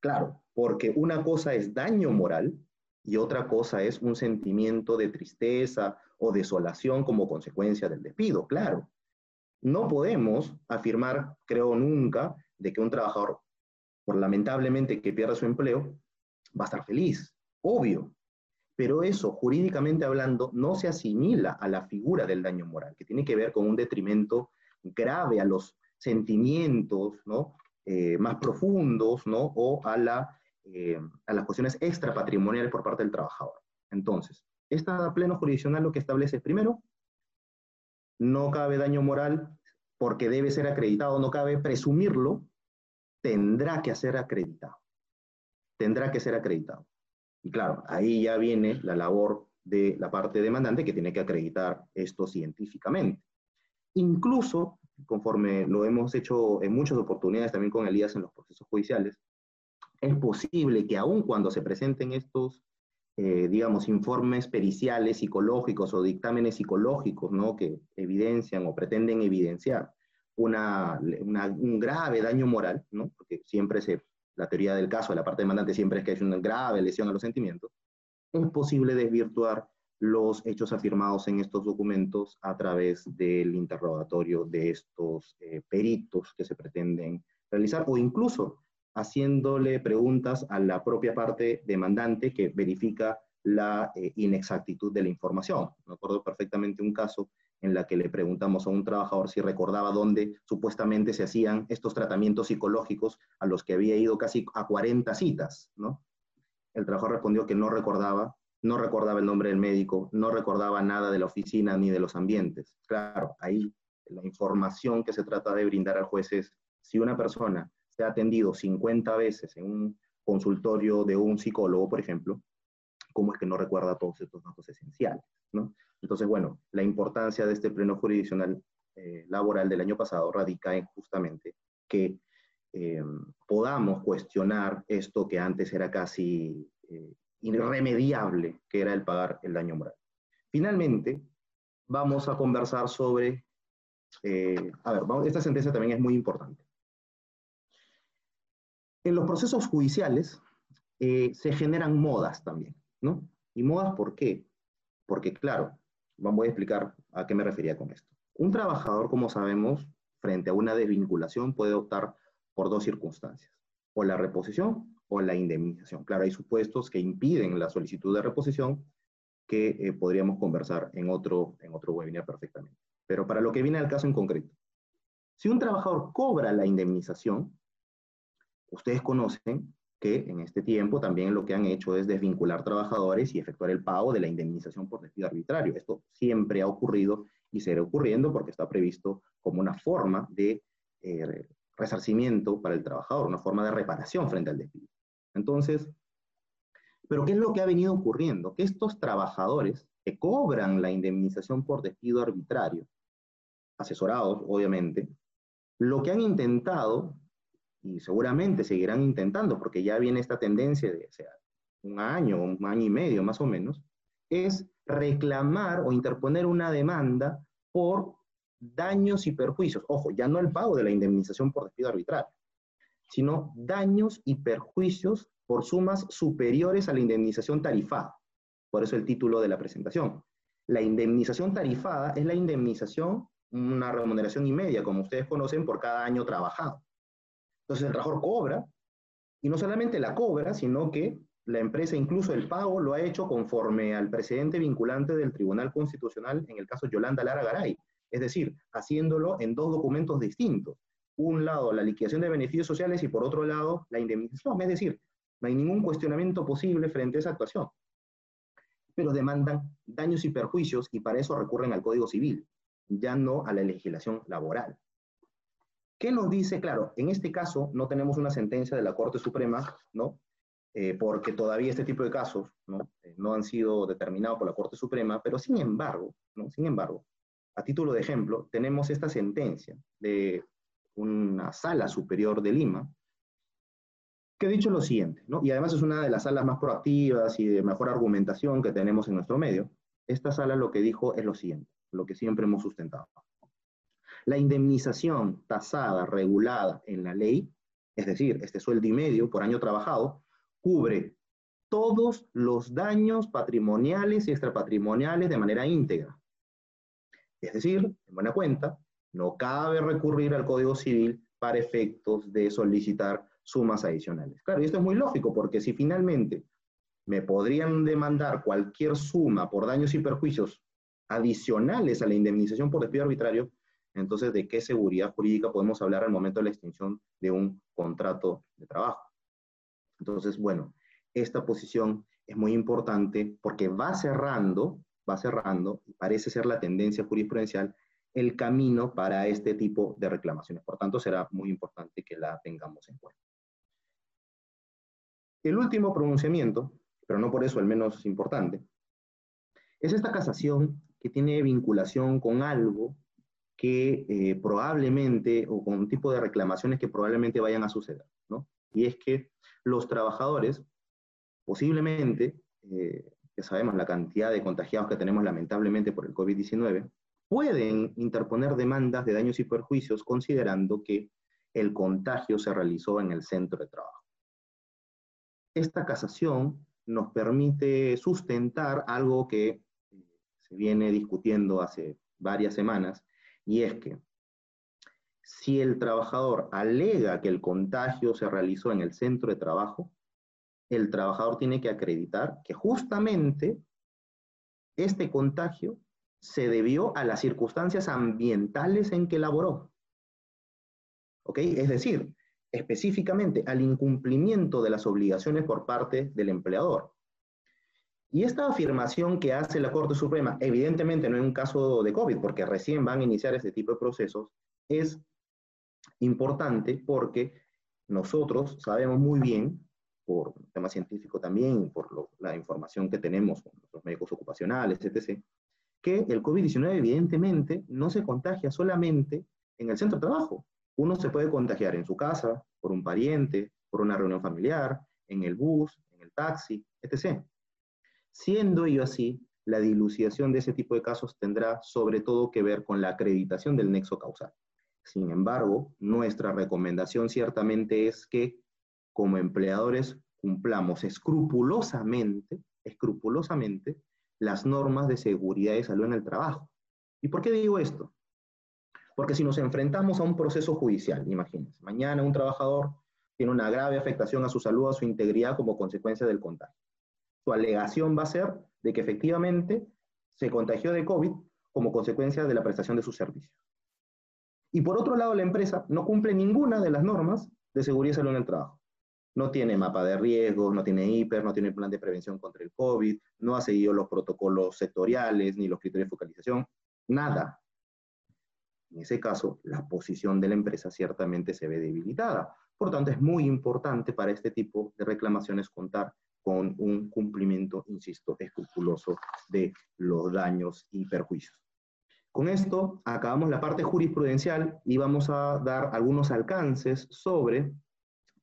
Claro, porque una cosa es daño moral y otra cosa es un sentimiento de tristeza o desolación como consecuencia del despido, claro. No podemos afirmar, creo nunca, de que un trabajador, por lamentablemente que pierda su empleo, va a estar feliz, obvio. Pero eso, jurídicamente hablando, no se asimila a la figura del daño moral, que tiene que ver con un detrimento grave a los sentimientos ¿no? Eh, más profundos ¿no? o a, la, eh, a las cuestiones extrapatrimoniales por parte del trabajador. Entonces, esta pleno jurisdiccional lo que establece primero, no cabe daño moral porque debe ser acreditado, no cabe presumirlo, tendrá que ser acreditado tendrá que ser acreditado. Y claro, ahí ya viene la labor de la parte demandante que tiene que acreditar esto científicamente. Incluso, conforme lo hemos hecho en muchas oportunidades también con Elías en los procesos judiciales, es posible que aun cuando se presenten estos, eh, digamos, informes periciales psicológicos o dictámenes psicológicos, ¿no? Que evidencian o pretenden evidenciar una, un grave daño moral, ¿no? Porque siempre se la teoría del caso de la parte demandante siempre es que es una grave lesión a los sentimientos, es posible desvirtuar los hechos afirmados en estos documentos a través del interrogatorio de estos eh, peritos que se pretenden realizar o incluso haciéndole preguntas a la propia parte demandante que verifica la eh, inexactitud de la información. Me acuerdo perfectamente un caso en la que le preguntamos a un trabajador si recordaba dónde supuestamente se hacían estos tratamientos psicológicos a los que había ido casi a 40 citas, ¿no? El trabajador respondió que no recordaba no recordaba el nombre del médico, no recordaba nada de la oficina ni de los ambientes. Claro, ahí la información que se trata de brindar al juez es, si una persona se ha atendido 50 veces en un consultorio de un psicólogo, por ejemplo, ¿cómo es que no recuerda todos estos datos esenciales? ¿no? Entonces, bueno, la importancia de este pleno jurisdiccional eh, laboral del año pasado radica en justamente que eh, podamos cuestionar esto que antes era casi eh, irremediable, que era el pagar el daño moral. Finalmente, vamos a conversar sobre, a ver, esta sentencia también es muy importante. En los procesos judiciales se generan modas también, ¿no? ¿Y modas por qué? Porque, claro, vamos a explicar a qué me refería con esto. Un trabajador, como sabemos, frente a una desvinculación puede optar por dos circunstancias, o la reposición o la indemnización. Claro, hay supuestos que impiden la solicitud de reposición que eh, podríamos conversar en otro, en otro webinar perfectamente. Pero para lo que viene al caso en concreto, si un trabajador cobra la indemnización, ustedes conocen que en este tiempo también lo que han hecho es desvincular trabajadores y efectuar el pago de la indemnización por despido arbitrario. Esto siempre ha ocurrido y seguirá ocurriendo porque está previsto como una forma de eh, resarcimiento para el trabajador, una forma de reparación frente al despido. Entonces, ¿pero qué es lo que ha venido ocurriendo? Que estos trabajadores que cobran la indemnización por despido arbitrario, asesorados obviamente, lo que han intentado, y seguramente seguirán intentando, porque ya viene esta tendencia de sea, un año, un año y medio más o menos, es reclamar o interponer una demanda por daños y perjuicios. Ojo, ya no el pago de la indemnización por despido arbitral, sino daños y perjuicios por sumas superiores a la indemnización tarifada. Por eso el título de la presentación. La indemnización tarifada es la indemnización, una remuneración y media, como ustedes conocen, por cada año trabajado. Entonces el trabajador cobra, y no solamente la cobra, sino que la empresa incluso el pago lo ha hecho conforme al precedente vinculante del Tribunal Constitucional en el caso Yolanda Lara Garay, es decir, haciéndolo en dos documentos distintos. Un lado, la liquidación de beneficios sociales y por otro lado, la indemnización. Es decir, no hay ningún cuestionamiento posible frente a esa actuación. Pero demandan daños y perjuicios y para eso recurren al Código Civil, ya no a la legislación laboral. ¿Qué nos dice? Claro, en este caso no tenemos una sentencia de la Corte Suprema, ¿no? Eh, porque todavía este tipo de casos ¿no? Eh, no han sido determinados por la Corte Suprema, pero sin embargo, sin embargo, a título de ejemplo, tenemos esta sentencia de una sala superior de Lima, que ha dicho lo siguiente, ¿no? y además es una de las salas más proactivas y de mejor argumentación que tenemos en nuestro medio. Esta sala lo que dijo es lo siguiente, lo que siempre hemos sustentado. La indemnización tasada, regulada en la ley, es decir, este sueldo y medio por año trabajado, cubre todos los daños patrimoniales y extrapatrimoniales de manera íntegra, es decir, en buena cuenta, no cabe recurrir al Código Civil para efectos de solicitar sumas adicionales. Claro, y esto es muy lógico, porque si finalmente me podrían demandar cualquier suma por daños y perjuicios adicionales a la indemnización por despido arbitrario, entonces, ¿de qué seguridad jurídica podemos hablar al momento de la extinción de un contrato de trabajo? Entonces, bueno, esta posición es muy importante porque va cerrando va cerrando y parece ser la tendencia jurisprudencial el camino para este tipo de reclamaciones. Por tanto, será muy importante que la tengamos en cuenta. El último pronunciamiento, pero no por eso el menos importante, es esta casación que tiene vinculación con algo que eh, probablemente, o con un tipo de reclamaciones que probablemente vayan a suceder, ¿no? Y es que los trabajadores posiblemente eh, que sabemos la cantidad de contagiados que tenemos lamentablemente por el COVID-19, pueden interponer demandas de daños y perjuicios considerando que el contagio se realizó en el centro de trabajo. Esta casación nos permite sustentar algo que eh, se viene discutiendo hace varias semanas, y es que si el trabajador alega que el contagio se realizó en el centro de trabajo, el trabajador tiene que acreditar que justamente este contagio se debió a las circunstancias ambientales en que laboró. ¿Ok? Es decir, específicamente al incumplimiento de las obligaciones por parte del empleador. Y esta afirmación que hace la Corte Suprema, evidentemente no en un caso de COVID, porque recién van a iniciar este tipo de procesos, es importante porque nosotros sabemos muy bien, por tema científico también, por la información que tenemos con los médicos ocupacionales, etc., que el COVID-19 evidentemente no se contagia solamente en el centro de trabajo. Uno se puede contagiar en su casa, por un pariente, por una reunión familiar, en el bus, en el taxi, etc. Siendo ello así, la dilucidación de ese tipo de casos tendrá sobre todo que ver con la acreditación del nexo causal. Sin embargo, nuestra recomendación ciertamente es que como empleadores cumplamos escrupulosamente, escrupulosamente las normas de seguridad y salud en el trabajo. ¿Y por qué digo esto? Porque si nos enfrentamos a un proceso judicial, imagínense, mañana un trabajador tiene una grave afectación a su salud, a su integridad como consecuencia del contagio. Su alegación va a ser de que efectivamente se contagió de COVID como consecuencia de la prestación de sus servicios. Y por otro lado, la empresa no cumple ninguna de las normas de seguridad y salud en el trabajo. No tiene mapa de riesgos, no tiene hiper, no tiene plan de prevención contra el COVID, no ha seguido los protocolos sectoriales ni los criterios de focalización, nada. En ese caso, la posición de la empresa ciertamente se ve debilitada. Por tanto, es muy importante para este tipo de reclamaciones contar con un cumplimiento, insisto, escrupuloso de los daños y perjuicios. Con esto acabamos la parte jurisprudencial y vamos a dar algunos alcances sobre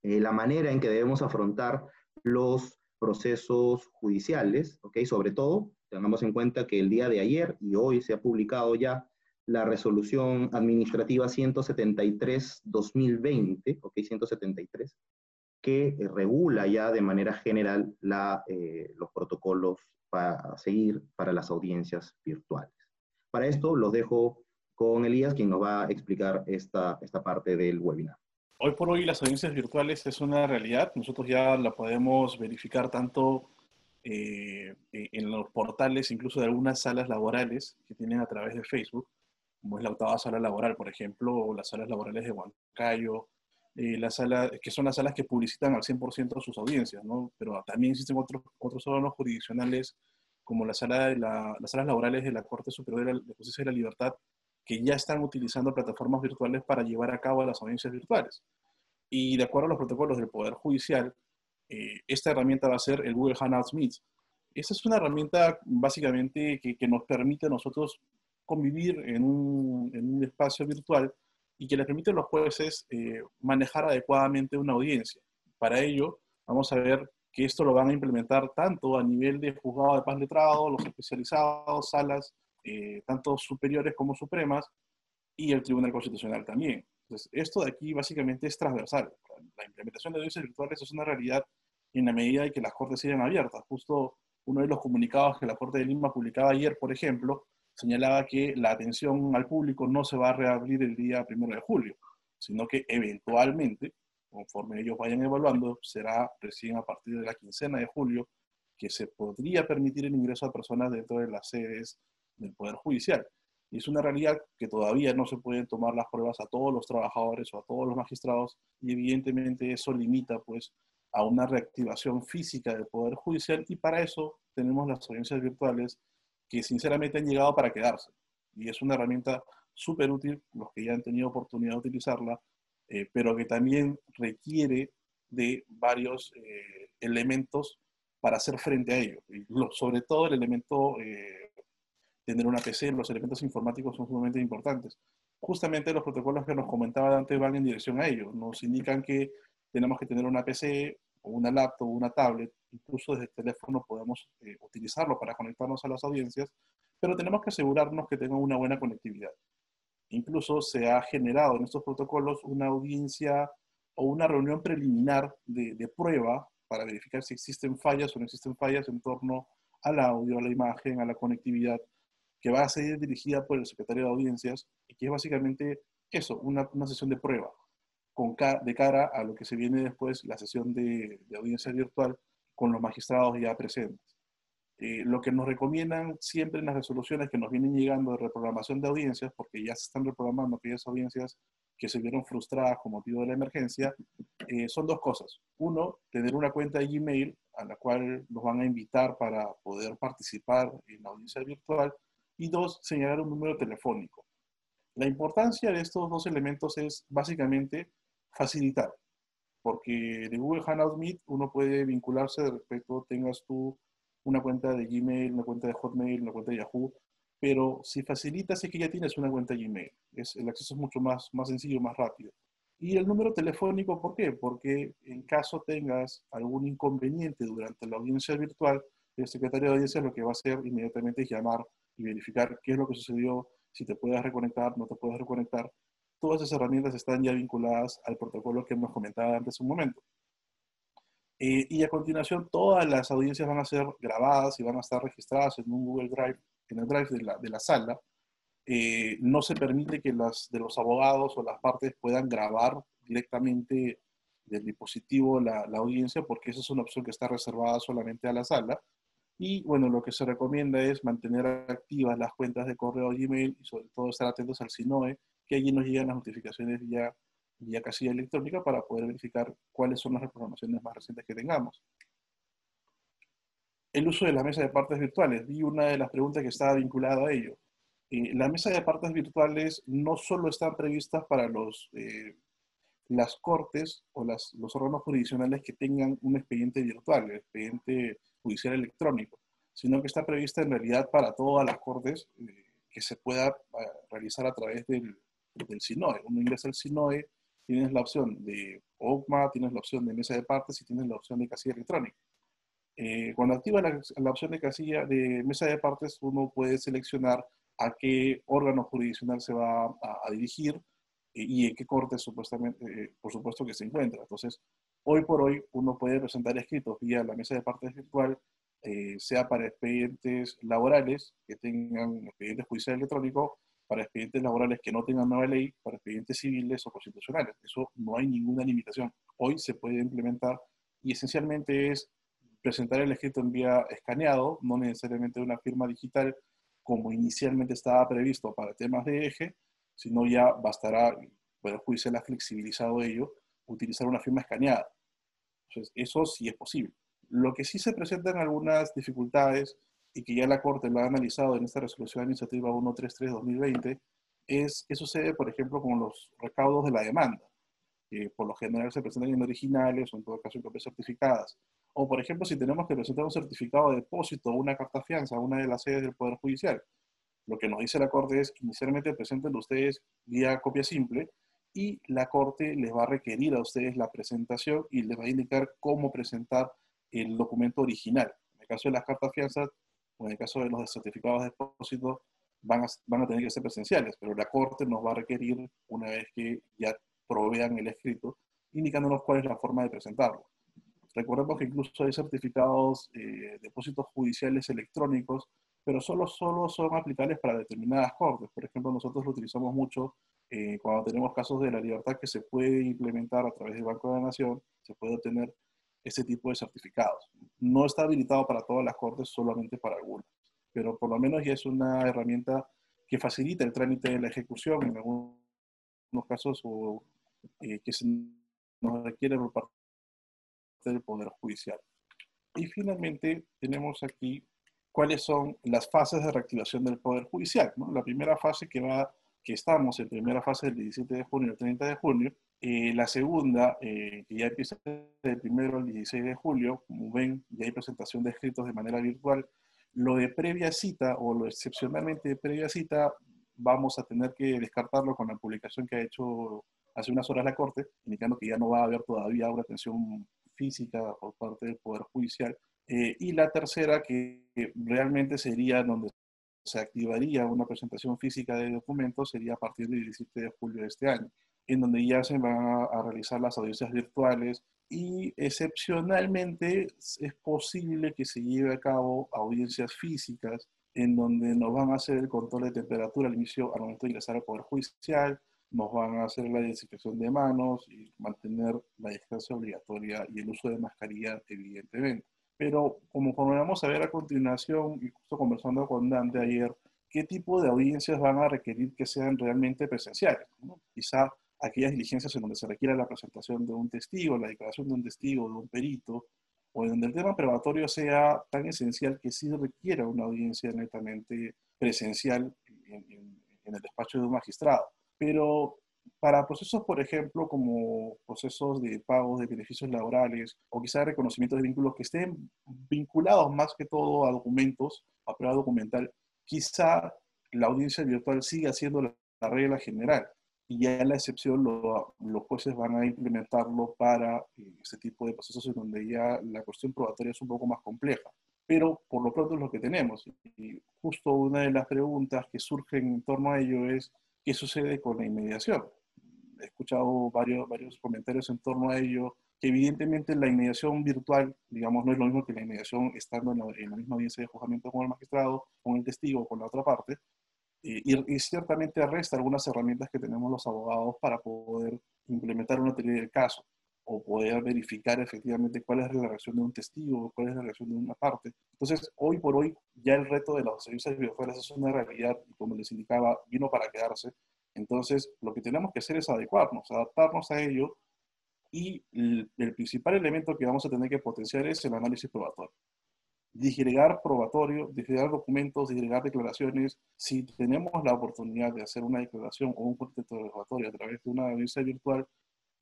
eh, la manera en que debemos afrontar los procesos judiciales, ¿ok? Sobre todo, tengamos en cuenta que el día de ayer y hoy se ha publicado ya la resolución administrativa 173-2020, ¿ok? 173, que eh, regula ya de manera general eh, los protocolos para seguir para las audiencias virtuales. Para esto los dejo con Elías, quien nos va a explicar esta, esta parte del webinar. Hoy por hoy las audiencias virtuales es una realidad. Nosotros ya la podemos verificar tanto eh, en los portales, incluso de algunas salas laborales que tienen a través de Facebook, como es la octava sala laboral, por ejemplo, las salas laborales de Huancayo, eh, la sala, que son las salas que publicitan al 100% sus audiencias, ¿no? Pero también existen otros, otros órganos jurisdiccionales como la sala de las salas laborales de la Corte Superior de Justicia y la Libertad, que ya están utilizando plataformas virtuales para llevar a cabo las audiencias virtuales. Y de acuerdo a los protocolos del Poder Judicial, eh, esta herramienta va a ser el Google Hangouts Meet. Esta es una herramienta básicamente que, que nos permite a nosotros convivir en un, en un, espacio virtual y que le permite a los jueces eh, manejar adecuadamente una audiencia. Para ello, vamos a ver que esto lo van a implementar tanto a nivel de juzgado de paz letrado, los especializados, salas, eh, tanto superiores como supremas, y el Tribunal Constitucional también. Entonces, esto de aquí básicamente es transversal. La implementación de audiencias virtuales es una realidad en la medida de que las cortes sigan abiertas. Justo uno de los comunicados que la Corte de Lima publicaba ayer, por ejemplo, señalaba que la atención al público no se va a reabrir el día primero de julio, sino que eventualmente conforme ellos vayan evaluando, será recién a partir de la quincena de julio que se podría permitir el ingreso a personas dentro de las sedes del Poder Judicial. Y es una realidad que todavía no se pueden tomar las pruebas a todos los trabajadores o a todos los magistrados y evidentemente eso limita pues a una reactivación física del Poder Judicial y para eso tenemos las audiencias virtuales que sinceramente han llegado para quedarse. Y es una herramienta súper útil, los que ya han tenido oportunidad de utilizarla, eh, pero que también requiere de varios eh, elementos para hacer frente a ello. Y sobre todo el elemento eh, tener una PC, los elementos informáticos son sumamente importantes. Justamente los protocolos que nos comentaba antes van en dirección a ello. Nos indican que tenemos que tener una PC o una laptop o una tablet, incluso desde el teléfono podemos utilizarlo para conectarnos a las audiencias, pero tenemos que asegurarnos que tengan una buena conectividad. Incluso se ha generado en estos protocolos una audiencia o una reunión preliminar de, prueba para verificar si existen fallas o no existen fallas en torno al audio, a la imagen, a la conectividad, que va a ser dirigida por el secretario de audiencias y que es básicamente eso, una, sesión de prueba con, de cara a lo que se viene después, la sesión de audiencia virtual con los magistrados ya presentes. Eh, lo que nos recomiendan siempre en las resoluciones que nos vienen llegando de reprogramación de audiencias, porque ya se están reprogramando aquellas audiencias que se vieron frustradas con motivo de la emergencia, eh, son dos cosas. Uno, tener una cuenta de Gmail a la cual nos van a invitar para poder participar en la audiencia virtual. Y dos, señalar un número telefónico. La importancia de estos dos elementos es básicamente facilitar, porque de Google Hangout Meet uno puede vincularse de respecto, tengas tú una cuenta de Gmail, una cuenta de Hotmail, una cuenta de Yahoo, pero si facilitas es que ya tienes una cuenta Gmail. Es, el acceso es mucho más, más sencillo, más rápido. Y el número telefónico, ¿por qué? Porque en caso tengas algún inconveniente durante la audiencia virtual, el secretario de audiencia lo que va a hacer inmediatamente es llamar y verificar qué es lo que sucedió, si te puedes reconectar, no te puedes reconectar. Todas esas herramientas están ya vinculadas al protocolo que hemos comentado antes un momento. Eh, y a continuación, todas las audiencias van a ser grabadas y van a estar registradas en un Google Drive en el drive de la, de la sala, eh, no se permite que las, de los abogados o las partes puedan grabar directamente del dispositivo la, la, audiencia, porque esa es una opción que está reservada solamente a la sala. Y bueno, lo que se recomienda es mantener activas las cuentas de correo Gmail y sobre todo estar atentos al SINOE, que allí nos llegan las notificaciones vía, vía casilla electrónica para poder verificar cuáles son las reprogramaciones más recientes que tengamos el uso de la mesa de partes virtuales. Vi una de las preguntas que estaba vinculada a ello. Eh, la mesa de partes virtuales no solo están previstas para los, eh, las cortes o los órganos jurisdiccionales que tengan un expediente virtual, el expediente judicial electrónico, sino que está prevista en realidad para todas las cortes eh, que se pueda realizar a través del, del SINOE. Uno ingresa al SINOE, tienes la opción de OGMA, tienes la opción de mesa de partes y tienes la opción de casilla electrónica. Eh, cuando activa la, opción de casilla de mesa de partes, uno puede seleccionar a qué órgano jurisdiccional se va a, dirigir y en qué corte supuestamente, eh, por supuesto que se encuentra. Entonces, hoy por hoy uno puede presentar escritos vía la mesa de partes virtual, eh, sea para expedientes laborales que tengan expediente judicial electrónico, para expedientes laborales que no tengan nueva ley, para expedientes civiles o constitucionales. Eso no hay ninguna limitación. Hoy se puede implementar y esencialmente es presentar el escrito en vía escaneado, no necesariamente una firma digital como inicialmente estaba previsto para temas de eje, sino ya bastará, bueno, el juicio ha flexibilizado ello, utilizar una firma escaneada. Entonces, eso sí es posible. Lo que sí se presentan algunas dificultades y que ya la Corte lo ha analizado en esta resolución administrativa 133-2020 es qué sucede, por ejemplo, con los recaudos de la demanda. que por lo general se presentan en originales o en todo caso en copias certificadas. O, por ejemplo, si tenemos que presentar un certificado de depósito o una carta fianza a una de las sedes del Poder Judicial, lo que nos dice la Corte es inicialmente presenten ustedes vía copia simple y la Corte les va a requerir a ustedes la presentación y les va a indicar cómo presentar el documento original. En el caso de las cartas fianza o en el caso de los certificados de depósito van a, van a tener que ser presenciales, pero la Corte nos va a requerir, una vez que ya provean el escrito, indicándonos cuál es la forma de presentarlo. Recordemos que incluso hay certificados, eh, depósitos judiciales electrónicos, pero solo, solo son aplicables para determinadas cortes. Por ejemplo, nosotros lo utilizamos mucho eh, cuando tenemos casos de la libertad que se puede implementar a través del Banco de la Nación, se puede obtener ese tipo de certificados. No está habilitado para todas las cortes, solamente para algunas, pero por lo menos ya es una herramienta que facilita el trámite de la ejecución en algunos casos o, eh, que se nos requiere por parte del Poder Judicial. Y finalmente tenemos aquí cuáles son las fases de reactivación del Poder Judicial. La primera fase que va, que estamos en primera fase del 17 de junio al 30 de junio, eh, la segunda, eh, que ya empieza del primero al 16 de julio, como ven, ya hay presentación de escritos de manera virtual. Lo de previa cita o lo excepcionalmente de previa cita, vamos a tener que descartarlo con la publicación que ha hecho hace unas horas la Corte, indicando que ya no va a haber todavía una atención física por parte del Poder Judicial. Eh, y la tercera, que realmente sería donde se activaría una presentación física de documentos, sería a partir del 17 de julio de este año, en donde ya se van a, a realizar las audiencias virtuales y excepcionalmente es posible que se lleve a cabo audiencias físicas en donde nos van a hacer el control de temperatura al inicio, al momento de ingresar al Poder Judicial, nos van a hacer la desinfección de manos y mantener la distancia obligatoria y el uso de mascarilla, evidentemente. Pero como vamos a ver a continuación, y justo conversando con Dante ayer, qué tipo de audiencias van a requerir que sean realmente presenciales. Quizá aquellas diligencias en donde se requiera la presentación de un testigo, la declaración de un testigo, de un perito, o en donde el tema probatorio sea tan esencial que sí requiera una audiencia netamente presencial en, en el despacho de un magistrado. Pero para procesos, por ejemplo, como procesos de pagos de beneficios laborales o quizá reconocimientos de vínculos que estén vinculados más que todo a documentos, a prueba documental, quizá la audiencia virtual siga siendo la, regla general y ya la excepción los jueces van a implementarlo para eh, este tipo de procesos en donde ya la cuestión probatoria es un poco más compleja. Pero por lo pronto es lo que tenemos. Y justo una de las preguntas que surgen en torno a ello es, ¿qué sucede con la inmediación? He escuchado varios, varios comentarios en torno a ello, que evidentemente la inmediación virtual, digamos, no es lo mismo que la inmediación estando en la, en la misma audiencia de juzgamiento con el magistrado, con el testigo con la otra parte, y, ciertamente resta algunas herramientas que tenemos los abogados para poder implementar una teoría del caso o poder verificar efectivamente cuál es la reacción de un testigo, cuál es la reacción de una parte. Entonces, hoy por hoy, ya el reto de los servicios virtuales es una realidad y como les indicaba, vino para quedarse. Entonces, lo que tenemos que hacer es adecuarnos, adaptarnos a ello y el principal elemento que vamos a tener que potenciar es el análisis probatorio disgregar probatorio, disgregar documentos, disgregar declaraciones. Si tenemos la oportunidad de hacer una declaración o un contexto probatorio a través de una audiencia virtual,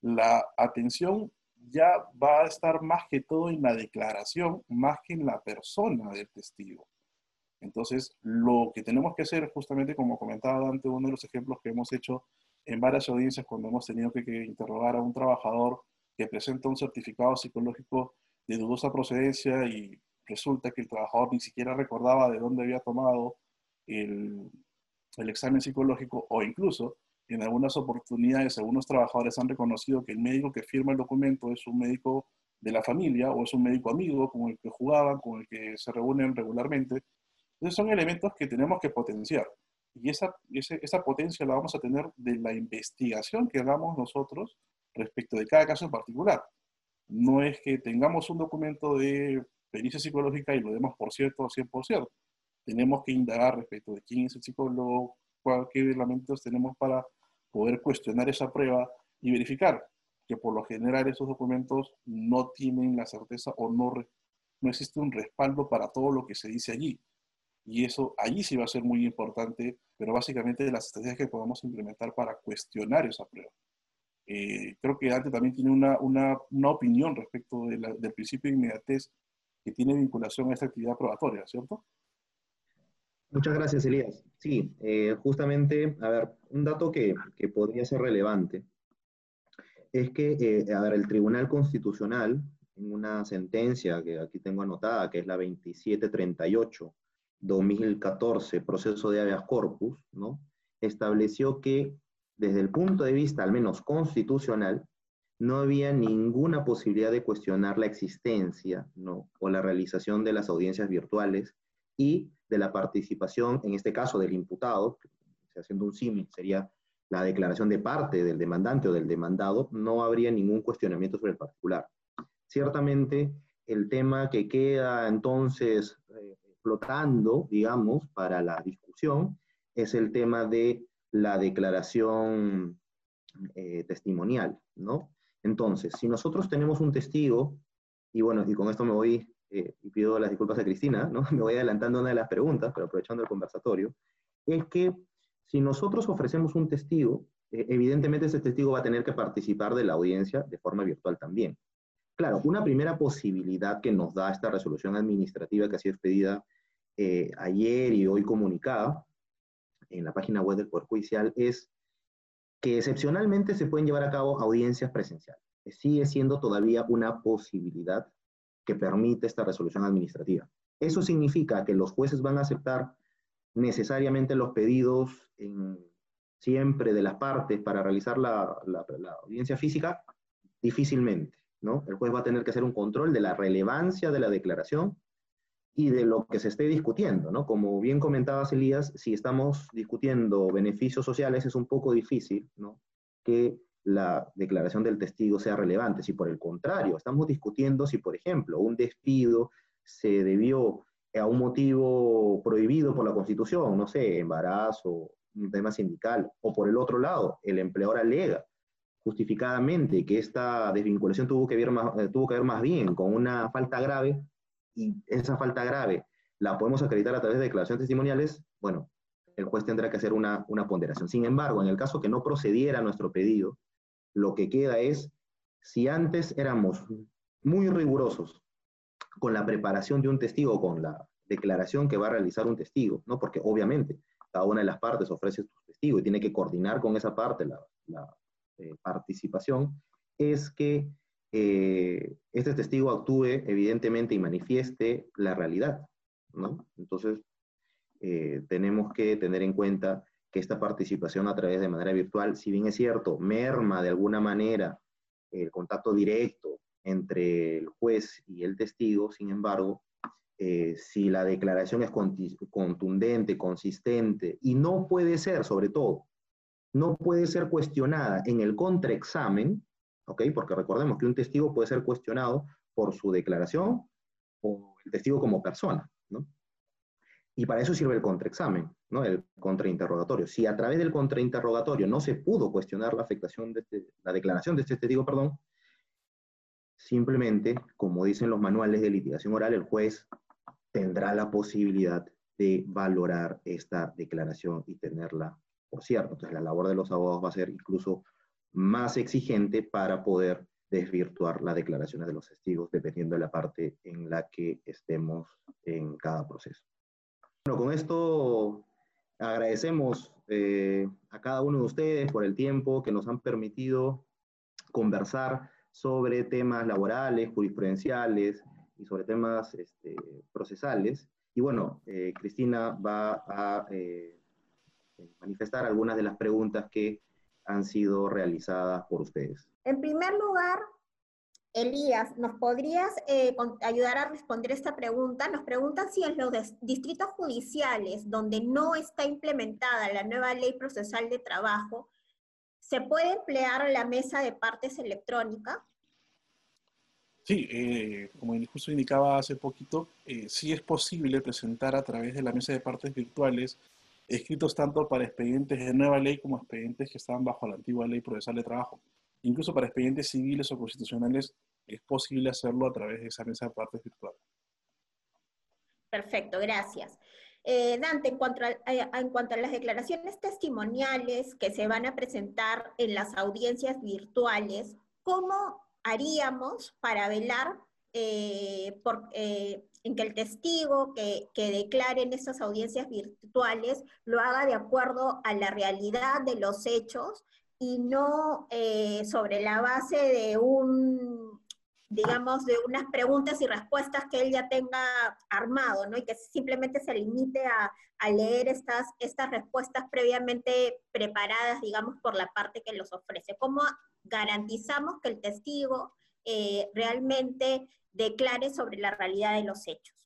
la atención ya va a estar más que todo en la declaración, más que en la persona del testigo. Entonces, lo que tenemos que hacer, justamente como comentaba Dante, uno de los ejemplos que hemos hecho en varias audiencias cuando hemos tenido que, que interrogar a un trabajador que presenta un certificado psicológico de dudosa procedencia y resulta que el trabajador ni siquiera recordaba de dónde había tomado el, el examen psicológico o incluso en algunas oportunidades algunos trabajadores han reconocido que el médico que firma el documento es un médico de la familia o es un médico amigo con el que jugaban, con el que se reúnen regularmente. Entonces son elementos que tenemos que potenciar. Y esa, esa potencia la vamos a tener de la investigación que hagamos nosotros respecto de cada caso en particular. No es que tengamos un documento de pericia psicológica y lo demos por cierto o 100%. Tenemos que indagar respecto de quién es el psicólogo, qué elementos tenemos para poder cuestionar esa prueba y verificar que por lo general esos documentos no tienen la certeza o no, no existe un respaldo para todo lo que se dice allí. Y eso allí sí va a ser muy importante, pero básicamente de las estrategias que podamos implementar para cuestionar esa prueba. Eh, creo que Dante también tiene una, una, una opinión respecto del principio de inmediatez que tiene vinculación a esta actividad probatoria, ¿cierto? Muchas gracias, Elías. Sí, eh, justamente, a ver, un dato que, que, podría ser relevante es que, eh, a ver, el Tribunal Constitucional, en una sentencia que aquí tengo anotada, que es la 2738, 2014, proceso de habeas corpus, ¿no? Estableció que, desde el punto de vista, al menos constitucional, no había ninguna posibilidad de cuestionar la existencia ¿no? o la realización de las audiencias virtuales y de la participación, en este caso del imputado, haciendo un símil, sería la declaración de parte del demandante o del demandado, no habría ningún cuestionamiento sobre el particular. Ciertamente, el tema que queda entonces eh, flotando, digamos, para la discusión es el tema de la declaración eh, testimonial, ¿no? Entonces, si nosotros tenemos un testigo, y bueno, y con esto me voy, eh, y pido las disculpas a Cristina, ¿no? me voy adelantando una de las preguntas, pero aprovechando el conversatorio, es que si nosotros ofrecemos un testigo, eh, evidentemente ese testigo va a tener que participar de la audiencia de forma virtual también. Claro, una primera posibilidad que nos da esta resolución administrativa que ha sido expedida eh, ayer y hoy comunicada en la página web del Poder Judicial es que excepcionalmente se pueden llevar a cabo audiencias presenciales. Sigue siendo todavía una posibilidad que permite esta resolución administrativa. Eso significa que los jueces van a aceptar necesariamente los pedidos siempre de las partes para realizar la, la, audiencia física, difícilmente, ¿no? El juez va a tener que hacer un control de la relevancia de la declaración y de lo que se esté discutiendo, ¿no? Como bien comentabas, Elías, si estamos discutiendo beneficios sociales es un poco difícil, ¿no? Que la declaración del testigo sea relevante. Si por el contrario, estamos discutiendo si, por ejemplo, un despido se debió a un motivo prohibido por la Constitución, no sé, embarazo, un tema sindical, o por el otro lado, el empleador alega justificadamente que esta desvinculación tuvo que, ver más, eh, tuvo que ver más bien con una falta grave y esa falta grave la podemos acreditar a través de declaraciones testimoniales, bueno, el juez tendrá que hacer una, una ponderación. Sin embargo, en el caso que no procediera nuestro pedido, lo que queda es, si antes éramos muy rigurosos con la preparación de un testigo, con la declaración que va a realizar un testigo, ¿no? Porque obviamente cada una de las partes ofrece su testigo y tiene que coordinar con esa parte la, eh, participación, es que eh, este testigo actúe evidentemente y manifieste la realidad, ¿no? Entonces, eh, tenemos que tener en cuenta que esta participación a través de manera virtual, si bien es cierto, merma de alguna manera el contacto directo entre el juez y el testigo, sin embargo, eh, si la declaración es contundente, consistente y no puede ser, sobre todo, no puede ser cuestionada en el contraexamen, ¿ok? Porque recordemos que un testigo puede ser cuestionado por su declaración o el testigo como persona, ¿no? Y para eso sirve el contraexamen, ¿no? El contrainterrogatorio. Si a través del contrainterrogatorio no se pudo cuestionar la afectación de este, la declaración de este testigo, perdón, simplemente, como dicen los manuales de litigación oral, el juez tendrá la posibilidad de valorar esta declaración y tenerla por cierto. Entonces la labor de los abogados va a ser incluso más exigente para poder desvirtuar las declaraciones de los testigos dependiendo de la parte en la que estemos en cada proceso. Bueno, con esto agradecemos eh, a cada uno de ustedes por el tiempo que nos han permitido conversar sobre temas laborales, jurisprudenciales, y sobre temas este, procesales. Y bueno, eh, Cristina va a eh, manifestar algunas de las preguntas que han sido realizadas por ustedes. En primer lugar, Elías, ¿nos podrías eh, ayudar a responder esta pregunta? Nos preguntan si en los distritos judiciales donde no está implementada la nueva ley procesal de trabajo, ¿se puede emplear la mesa de partes electrónica? Sí, eh, como el discurso indicaba hace poquito, eh, sí es posible presentar a través de la mesa de partes virtuales escritos tanto para expedientes de nueva ley como expedientes que estaban bajo la antigua ley procesal de trabajo. Incluso para expedientes civiles o constitucionales es posible hacerlo a través de esa mesa de partes virtual. Perfecto, gracias. Eh, Dante, en cuanto, a, en cuanto a las declaraciones testimoniales que se van a presentar en las audiencias virtuales, ¿cómo haríamos para velar eh, por, eh, en que el testigo que, que, declare en esas audiencias virtuales lo haga de acuerdo a la realidad de los hechos y no eh, sobre la base de un, digamos, de unas preguntas y respuestas que él ya tenga armado, ¿no? Y que simplemente se limite a, a leer estas, estas respuestas previamente preparadas, digamos, por la parte que los ofrece. ¿Cómo garantizamos que el testigo eh, realmente declare sobre la realidad de los hechos.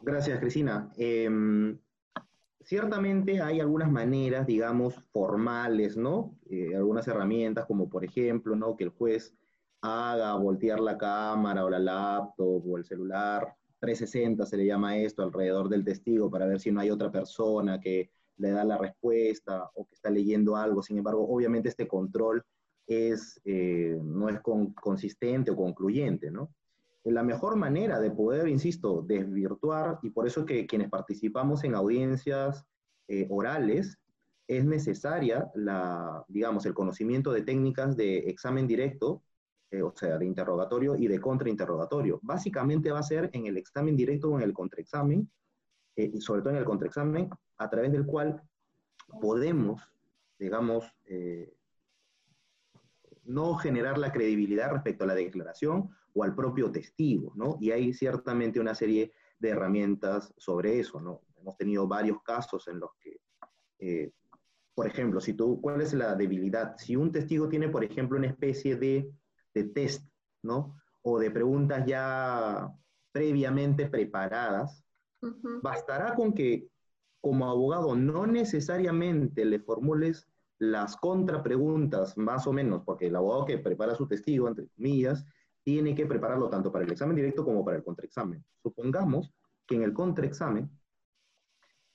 Gracias, Cristina. Em, ciertamente hay algunas maneras, digamos, formales, ¿no? Eh, algunas herramientas, como por ejemplo, ¿no? Que el juez haga voltear la cámara o la laptop o el celular, 360 se le llama esto, alrededor del testigo para ver si no hay otra persona que le da la respuesta o que está leyendo algo. Sin embargo, obviamente este control es, eh, no es consistente o concluyente, ¿no? La mejor manera de poder, insisto, desvirtuar, y por eso que quienes participamos en audiencias eh, orales, es necesaria la, digamos, el conocimiento de técnicas de examen directo, eh, o sea, de interrogatorio y de contrainterrogatorio. Básicamente va a ser en el examen directo o en el contraexamen, y sobre todo en el contraexamen, a través del cual podemos, digamos, eh, no generar la credibilidad respecto a la declaración o al propio testigo, ¿no? Y hay ciertamente una serie de herramientas sobre eso, ¿no? Hemos tenido varios casos en los que, eh, por ejemplo, si tú, ¿cuál es la debilidad? Si un testigo tiene, por ejemplo, una especie de, de test, ¿no? O de preguntas ya previamente preparadas, bastará con que como abogado no necesariamente le formules las contrapreguntas, más o menos, porque el abogado que prepara su testigo, entre comillas, tiene que prepararlo tanto para el examen directo como para el contraexamen. Supongamos que en el contraexamen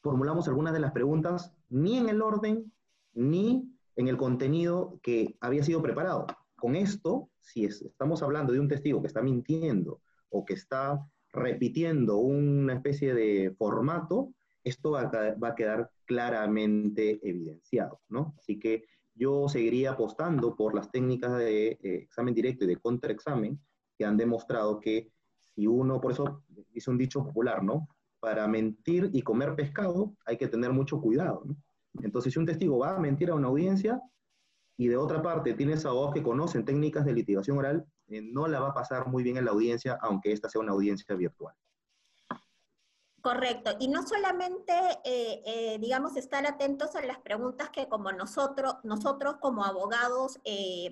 formulamos algunas de las preguntas ni en el orden, ni en el contenido que había sido preparado. Con esto, si estamos hablando de un testigo que está mintiendo o que está repitiendo una especie de formato, esto va a, quedar claramente evidenciado, ¿no? Así que yo seguiría apostando por las técnicas de eh, examen directo y de contraexamen que han demostrado que si uno, por eso dice un dicho popular, ¿no? Para mentir y comer pescado hay que tener mucho cuidado. Entonces, si un testigo va a mentir a una audiencia y de otra parte tienes abogados que conocen técnicas de litigación oral, eh, no la va a pasar muy bien en la audiencia, aunque esta sea una audiencia virtual. Correcto. Y no solamente, eh, eh, digamos, estar atentos a las preguntas que como nosotros, nosotros como abogados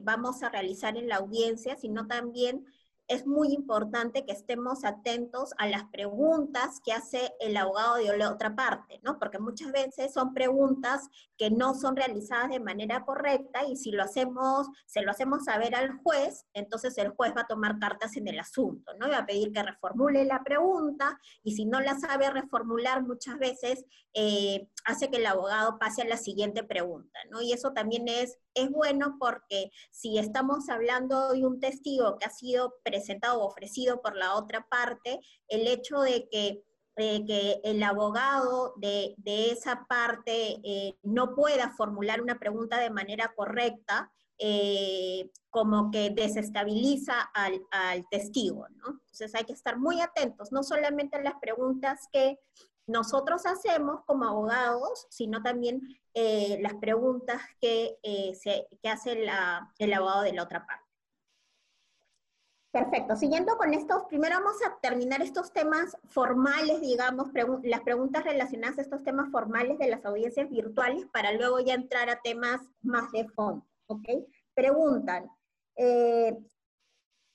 vamos a realizar en la audiencia, sino también es muy importante que estemos atentos a las preguntas que hace el abogado de la otra parte, ¿no? Porque muchas veces son preguntas que no son realizadas de manera correcta y si lo hacemos, se lo hacemos saber al juez, entonces el juez va a tomar cartas en el asunto, ¿no? Va a pedir que reformule la pregunta y si no la sabe reformular muchas veces eh, hace que el abogado pase a la siguiente pregunta, ¿no? Y eso también es, es bueno porque si estamos hablando de un testigo que ha sido presentado o ofrecido por la otra parte, el hecho de que que el abogado de, esa parte eh, no pueda formular una pregunta de manera correcta, eh, como que desestabiliza al, al, testigo. Entonces hay que estar muy atentos, no solamente a las preguntas que nosotros hacemos como abogados, sino también eh, las preguntas que, eh, se, que hace el abogado de la otra parte. Perfecto. Siguiendo con estos, primero vamos a terminar estos temas formales, digamos, las preguntas relacionadas a estos temas formales de las audiencias virtuales para luego ya entrar a temas más de fondo. ¿Ok? Preguntan, eh,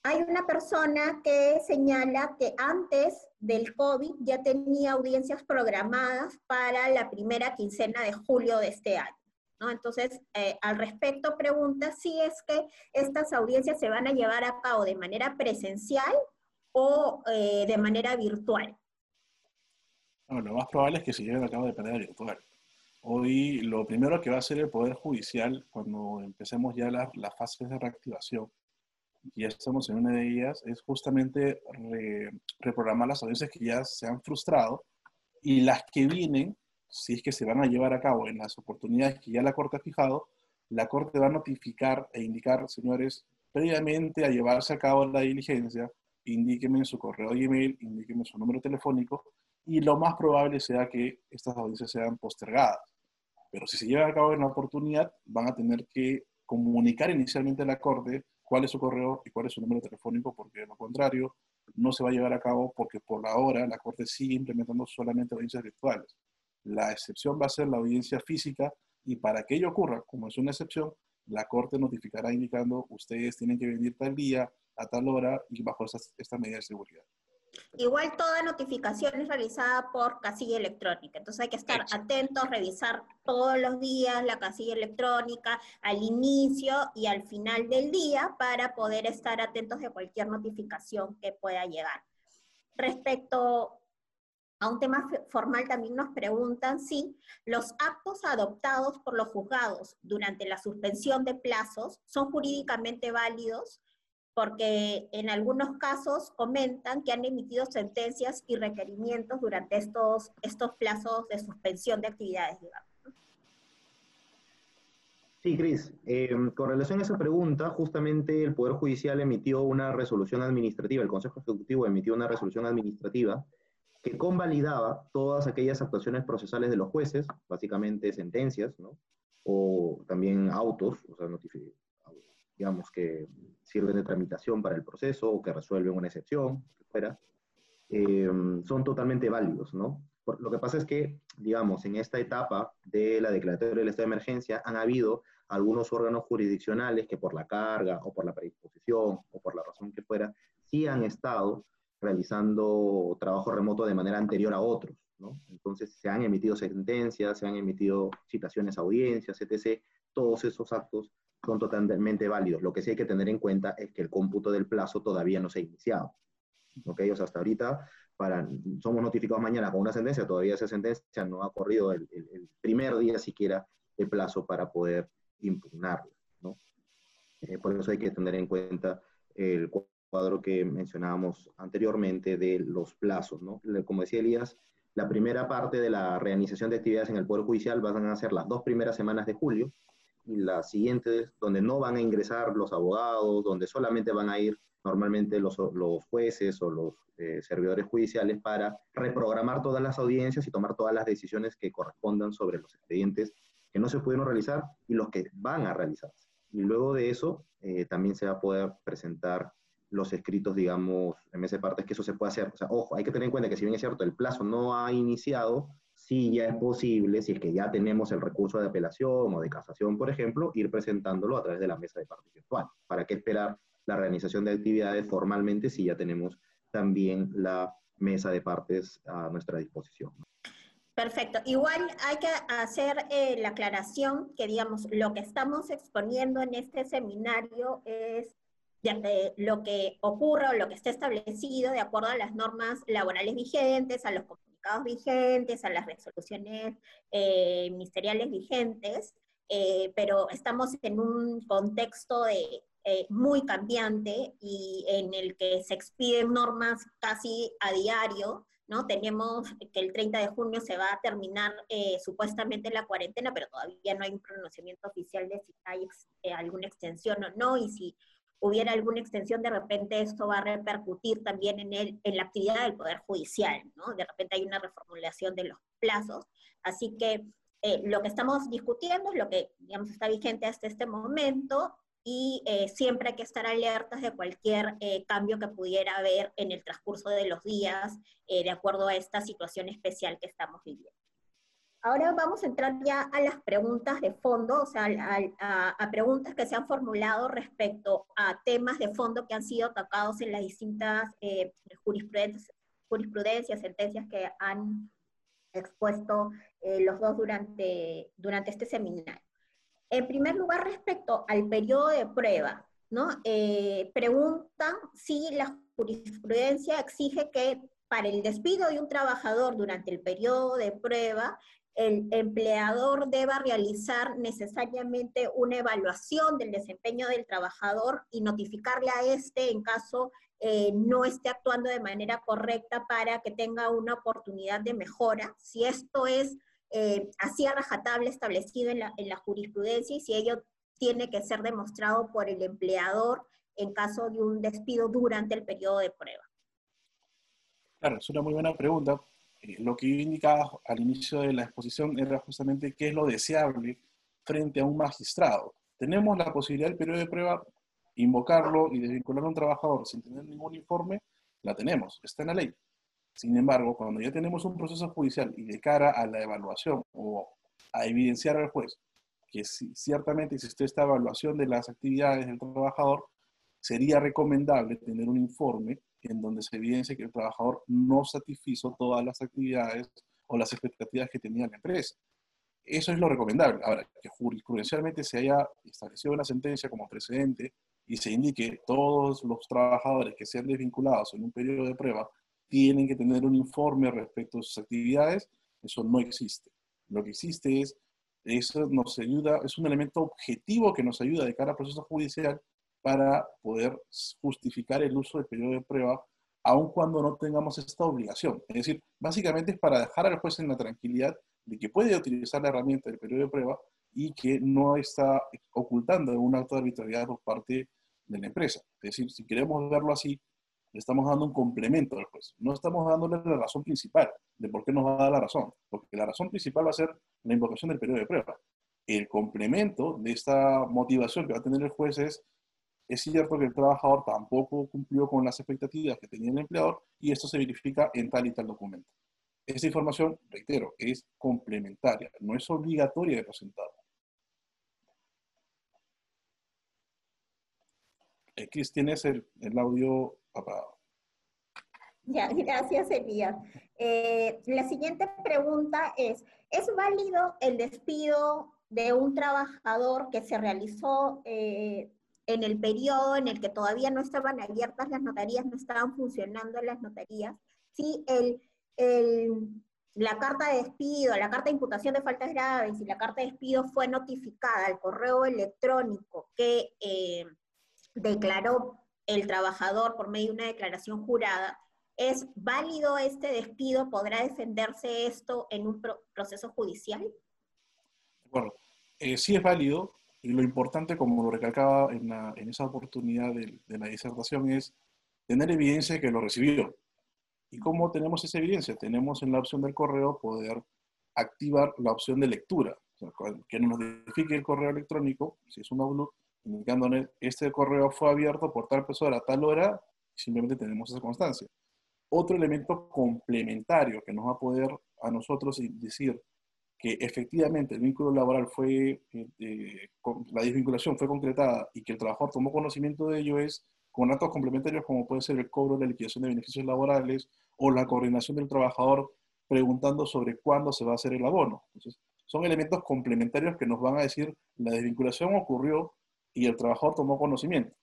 hay una persona que señala que antes del COVID ya tenía audiencias programadas para la primera quincena de julio de este año. ¿no? Entonces, eh, al respecto, pregunta si es que estas audiencias se van a llevar a cabo de manera presencial o eh, de manera virtual. lo más probable es que se lleven a cabo de manera virtual. Hoy lo primero que va a hacer el Poder Judicial cuando empecemos ya las la fases de reactivación y ya estamos en una de ellas, es justamente reprogramar las audiencias que ya se han frustrado y las que vienen, si es que se van a llevar a cabo en las oportunidades que ya la Corte ha fijado, la Corte va a notificar e indicar, señores, previamente a llevarse a cabo la diligencia, indíquenme su correo de email, indíquenme su número telefónico, y lo más probable sea que estas audiencias sean postergadas. Pero si se lleva a cabo en la oportunidad, van a tener que comunicar inicialmente a la Corte cuál es su correo y cuál es su número telefónico, porque de lo contrario no se va a llevar a cabo porque por la hora la Corte sigue implementando solamente audiencias virtuales. La excepción va a ser la audiencia física y para que ello ocurra, como es una excepción, la Corte notificará indicando ustedes tienen que venir tal día, a tal hora y bajo esta medida de seguridad. Igual toda notificación es realizada por casilla electrónica, entonces hay que estar atentos, revisar todos los días la casilla electrónica al inicio y al final del día para poder estar atentos de cualquier notificación que pueda llegar. Respecto a un tema formal también nos preguntan si los actos adoptados por los juzgados durante la suspensión de plazos son jurídicamente válidos porque en algunos casos comentan que han emitido sentencias y requerimientos durante estos, estos plazos de suspensión de actividades, digamos. Sí, Cris. Em, con relación a esa pregunta, justamente el Poder Judicial emitió una resolución administrativa, el Consejo Ejecutivo emitió una resolución administrativa que convalidaba todas aquellas actuaciones procesales de los jueces, básicamente sentencias, ¿no? o también autos, o sea, digamos que sirven de tramitación para el proceso o que resuelven una excepción, fuera, eh, son totalmente válidos, ¿no? Lo que pasa es que, digamos, en esta etapa de la declaratoria del estado de emergencia han habido algunos órganos jurisdiccionales que por la carga o por la predisposición o por la razón que fuera, sí han estado realizando trabajo remoto de manera anterior a otros, ¿no? Entonces se han emitido sentencias, se han emitido citaciones a audiencias, etc. Todos esos actos son totalmente válidos. Lo que sí hay que tener en cuenta es que el cómputo del plazo todavía no se ha iniciado. ¿Ok? O sea, hasta ahorita, para, somos notificados mañana con una sentencia, todavía esa sentencia no ha corrido el, primer día siquiera de plazo para poder impugnarla. ¿no? Eh, por eso hay que tener en cuenta el cuadro que mencionábamos anteriormente de los plazos. ¿no? Como decía Elías, la primera parte de la realización de actividades en el Poder Judicial van a ser las dos primeras semanas de julio y las siguientes donde no van a ingresar los abogados, donde solamente van a ir normalmente los, los jueces o los eh, servidores judiciales para reprogramar todas las audiencias y tomar todas las decisiones que correspondan sobre los expedientes que no se pudieron realizar y los que van a realizarse. Y luego de eso eh, también se va a poder presentar los escritos, digamos, en ese parte, que eso se puede hacer. O sea, ojo, hay que tener en cuenta que si bien es cierto, el plazo no ha iniciado, sí ya es posible, si es que ya tenemos el recurso de apelación o de casación, por ejemplo, ir presentándolo a través de la mesa de parte virtual. ¿Para qué esperar la realización de actividades formalmente si ya tenemos también la mesa de partes a nuestra disposición? Perfecto. Igual hay que hacer eh, la aclaración que, digamos, lo que estamos exponiendo en este seminario es de lo que ocurre o lo que está establecido de acuerdo a las normas laborales vigentes, a los vigentes, a las resoluciones eh, ministeriales vigentes, eh, pero estamos en un contexto de, eh, muy cambiante y en el que se expiden normas casi a diario, ¿no? Tenemos que el 30 de junio se va a terminar supuestamente la cuarentena, pero todavía no hay un pronunciamiento oficial de si hay alguna extensión o no, y si hubiera alguna extensión, de repente esto va a repercutir también en, el, en la actividad del Poder Judicial, ¿no? De repente hay una reformulación de los plazos. Así que eh, lo que estamos discutiendo es lo que, digamos, está vigente hasta este momento y eh, siempre hay que estar alertas de cualquier eh, cambio que pudiera haber en el transcurso de los días, de acuerdo a esta situación especial que estamos viviendo. Ahora vamos a entrar ya a las preguntas de fondo, o sea, a, preguntas que se han formulado respecto a temas de fondo que han sido tocados en las distintas eh, jurisprudencias, sentencias que han expuesto eh, los dos durante, durante este seminario. En primer lugar, respecto al periodo de prueba, ¿no? Eh, preguntan si la jurisprudencia exige que para el despido de un trabajador durante el periodo de prueba, el empleador deba realizar necesariamente una evaluación del desempeño del trabajador y notificarle a este en caso eh, no esté actuando de manera correcta para que tenga una oportunidad de mejora. Si esto es eh, así a rajatable establecido en la, en la jurisprudencia y si ello tiene que ser demostrado por el empleador en caso de un despido durante el periodo de prueba. Claro, es una muy buena pregunta eh, lo que yo indicaba al inicio de la exposición era justamente qué es lo deseable frente a un magistrado. Tenemos la posibilidad del periodo de prueba, invocarlo y desvincular a un trabajador sin tener ningún informe, la tenemos, está en la ley. Sin embargo, cuando ya tenemos un proceso judicial y de cara a la evaluación o a evidenciar al juez que si, ciertamente existe esta evaluación de las actividades del trabajador, sería recomendable tener un informe en donde se evidencia que el trabajador no satisfizo todas las actividades o las expectativas que tenía la empresa. Eso es lo recomendable. Ahora, que jurisprudencialmente se haya establecido una sentencia como precedente y se indique todos los trabajadores que sean desvinculados en un periodo de prueba tienen que tener un informe respecto a sus actividades, eso no existe. Lo que existe es, eso nos ayuda, es un elemento objetivo que nos ayuda de cara al proceso judicial para poder justificar el uso del periodo de prueba, aun cuando no tengamos esta obligación. Es decir, básicamente es para dejar al juez en la tranquilidad de que puede utilizar la herramienta del periodo de prueba y que no está ocultando un acto de arbitrariedad por parte de la empresa. Es decir, si queremos verlo así, le estamos dando un complemento al juez. No estamos dándole la razón principal de por qué nos va a dar la razón, porque la razón principal va a ser la invocación del periodo de prueba. El complemento de esta motivación que va a tener el juez es es cierto que el trabajador tampoco cumplió con las expectativas que tenía el empleador y esto se verifica en tal y tal documento. Esta información, reitero, es complementaria, no es obligatoria de presentar. Eh, Cris, tienes el, audio apagado. Ya, gracias, Elías. Eh, la siguiente pregunta es, ¿es válido el despido de un trabajador que se realizó eh, en el periodo en el que todavía no estaban abiertas las notarías, no estaban funcionando las notarías, el, la carta de despido, la carta de imputación de faltas graves y la carta de despido fue notificada al correo electrónico que eh, declaró el trabajador por medio de una declaración jurada, ¿es válido este despido? ¿Podrá defenderse esto en un proceso judicial? Bueno, eh, sí es válido y lo importante, como lo recalcaba en, esa oportunidad de, de, la disertación, es tener evidencia de que lo recibió. ¿Y cómo tenemos esa evidencia? Tenemos en la opción del correo poder activar la opción de lectura, que nos notifique el correo electrónico, si es un Outlook, indicándole este correo fue abierto por tal persona a tal hora, simplemente tenemos esa constancia. Otro elemento complementario que nos va a poder a nosotros decir que efectivamente el vínculo laboral fue, eh, la desvinculación fue concretada y que el trabajador tomó conocimiento de ello es con actos complementarios como puede ser el cobro de la liquidación de beneficios laborales o la coordinación del trabajador preguntando sobre cuándo se va a hacer el abono. Entonces, son elementos complementarios que nos van a decir la desvinculación ocurrió y el trabajador tomó conocimiento.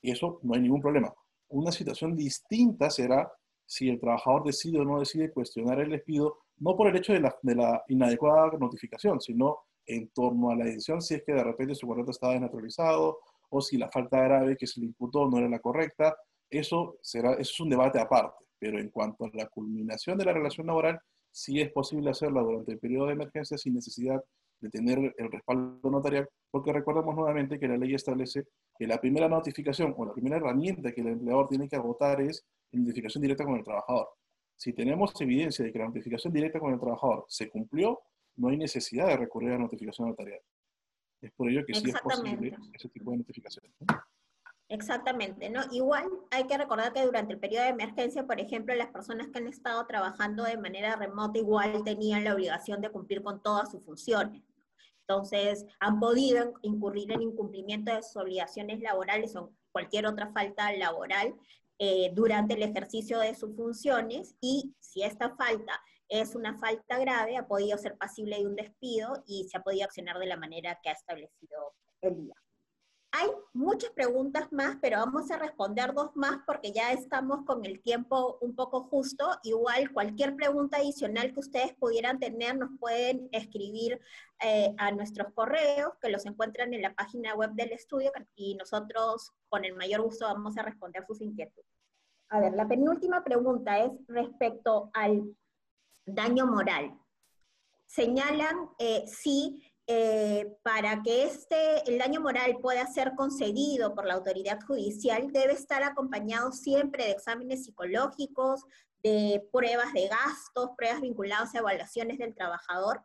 Y eso no hay ningún problema. Una situación distinta será si el trabajador decide o no decide cuestionar el despido, no por el hecho de la, de la inadecuada notificación, sino en torno a la decisión si es que de repente su contrato estaba desnaturalizado o si la falta grave que se le imputó no era la correcta, eso, será, eso es un debate aparte. Pero en cuanto a la culminación de la relación laboral, sí es posible hacerla durante el periodo de emergencia sin necesidad de tener el respaldo notarial, porque recordemos nuevamente que la ley establece que la primera notificación o la primera herramienta que el empleador tiene que agotar es la notificación directa con el trabajador. Si tenemos evidencia de que la notificación directa con el trabajador se cumplió, no hay necesidad de recurrir a la notificación notarial. Es por ello que sí es posible ese tipo de notificaciones. Exactamente, ¿no? Igual hay que recordar que durante el periodo de emergencia, por ejemplo, las personas que han estado trabajando de manera remota igual tenían la obligación de cumplir con todas sus funciones. Entonces, han podido incurrir en incumplimiento de sus obligaciones laborales o cualquier otra falta laboral eh, durante el ejercicio de sus funciones y si esta falta es una falta grave, ha podido ser pasible de un despido y se ha podido accionar de la manera que ha establecido el día. Hay muchas preguntas más, pero vamos a responder dos más porque ya estamos con el tiempo un poco justo. Igual cualquier pregunta adicional que ustedes pudieran tener nos pueden escribir eh, a nuestros correos que los encuentran en la página web del estudio y nosotros con el mayor gusto vamos a responder sus inquietudes. A ver, la penúltima pregunta es respecto al daño moral. Señalan eh, si eh, para que este, el daño moral pueda ser concedido por la autoridad judicial, debe estar acompañado siempre de exámenes psicológicos, de pruebas de gastos, pruebas vinculadas a evaluaciones del trabajador.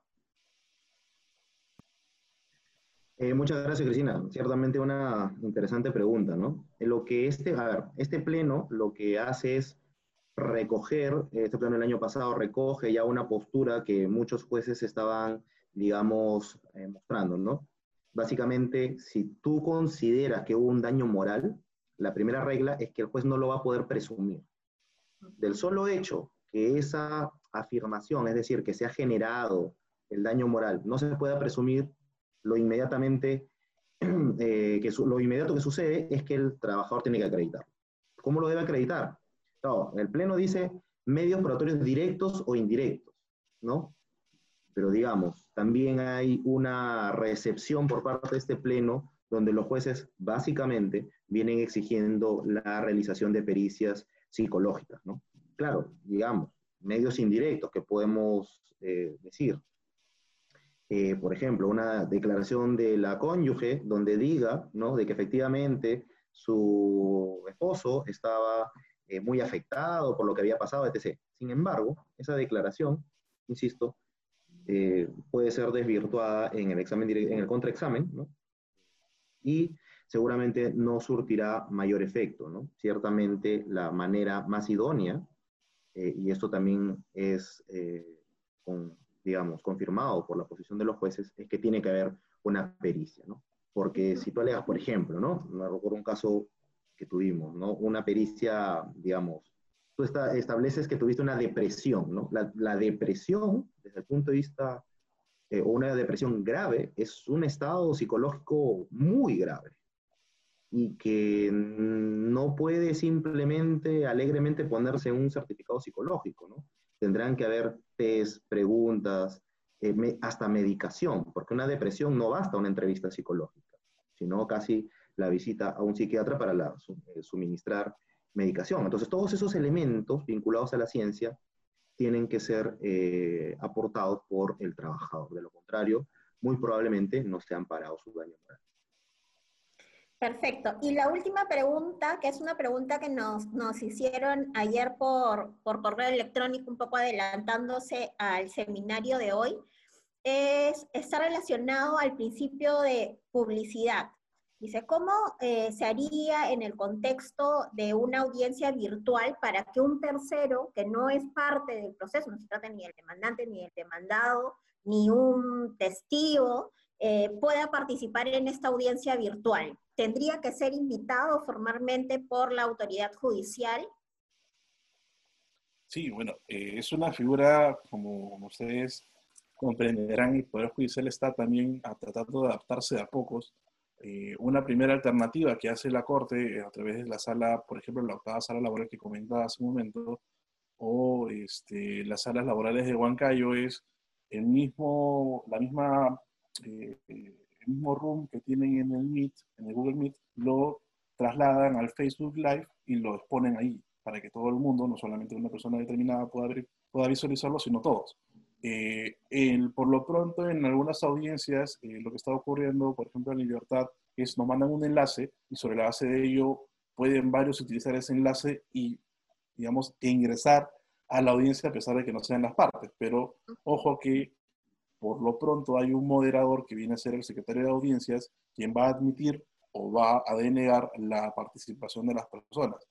Eh, muchas gracias, Cristina. Ciertamente una interesante pregunta, ¿no? Lo que este, a ver, este pleno lo que hace es recoger, este pleno el año pasado recoge ya una postura que muchos jueces estaban digamos, eh, mostrando, ¿no? Básicamente, si tú consideras que hubo un daño moral, la primera regla es que el juez no lo va a poder presumir. Del solo hecho que esa afirmación, es decir, que se ha generado el daño moral, no se pueda presumir, lo inmediatamente, eh, que lo inmediato que sucede es que el trabajador tiene que acreditar. ¿Cómo lo debe acreditar? No, el Pleno dice medios probatorios directos o indirectos, ¿no? pero digamos, también hay una recepción por parte de este pleno donde los jueces básicamente vienen exigiendo la realización de pericias psicológicas, ¿no? Claro, digamos, medios indirectos que podemos eh, decir. Eh, por ejemplo, una declaración de la cónyuge donde diga, ¿no? De que efectivamente su esposo estaba eh, muy afectado por lo que había pasado, etc. Sin embargo, esa declaración, insisto, eh, puede ser desvirtuada en el, examen en el contraexamen, ¿no? Y seguramente no surtirá mayor efecto, ¿no? Ciertamente la manera más idónea, eh, y esto también es, eh, digamos, confirmado por la posición de los jueces, es que tiene que haber una pericia, ¿no? Porque si tú alegas, por ejemplo, ¿no? Me recuerdo un caso que tuvimos, ¿no? Una pericia, digamos, tú estableces que tuviste una depresión, ¿no? La, depresión, desde el punto de vista, eh, o una depresión grave, es un estado psicológico muy grave y que no puede simplemente alegremente ponerse un certificado psicológico, ¿no? Tendrán que haber test, preguntas, eh, hasta medicación, porque una depresión no basta una entrevista psicológica, sino casi la visita a un psiquiatra para eh, suministrar medicación. Entonces, todos esos elementos vinculados a la ciencia tienen que ser eh, aportados por el trabajador. De lo contrario, muy probablemente no se han parado su daño moral. Perfecto. Y la última pregunta, que es una pregunta que nos, nos hicieron ayer por, por correo electrónico, un poco adelantándose al seminario de hoy, es, está relacionado al principio de publicidad. Dice, ¿cómo eh, se haría en el contexto de una audiencia virtual para que un tercero que no es parte del proceso, no se trata ni del demandante, ni del demandado, ni un testigo, eh, pueda participar en esta audiencia virtual? ¿Tendría que ser invitado formalmente por la autoridad judicial? Sí, bueno, eh, es una figura, como ustedes comprenderán, el Poder Judicial está también tratando de adaptarse a pocos. Eh, una primera alternativa que hace la Corte a través de la sala, por ejemplo, la octava sala laboral que comentaba hace un momento, o este, las salas laborales de Huancayo es el mismo, la misma, eh, el mismo room que tienen en el Meet, en el Google Meet, lo trasladan al Facebook Live y lo exponen ahí para que todo el mundo, no solamente una persona determinada, pueda, pueda visualizarlo, sino todos. Eh, por lo pronto, en algunas audiencias, eh, lo que está ocurriendo, por ejemplo, en Libertad, es nos mandan un enlace y sobre la base de ello pueden varios utilizar ese enlace y, digamos, ingresar a la audiencia a pesar de que no sean las partes. Pero ojo que por lo pronto hay un moderador que viene a ser el secretario de audiencias, quien va a admitir o va a denegar la participación de las personas.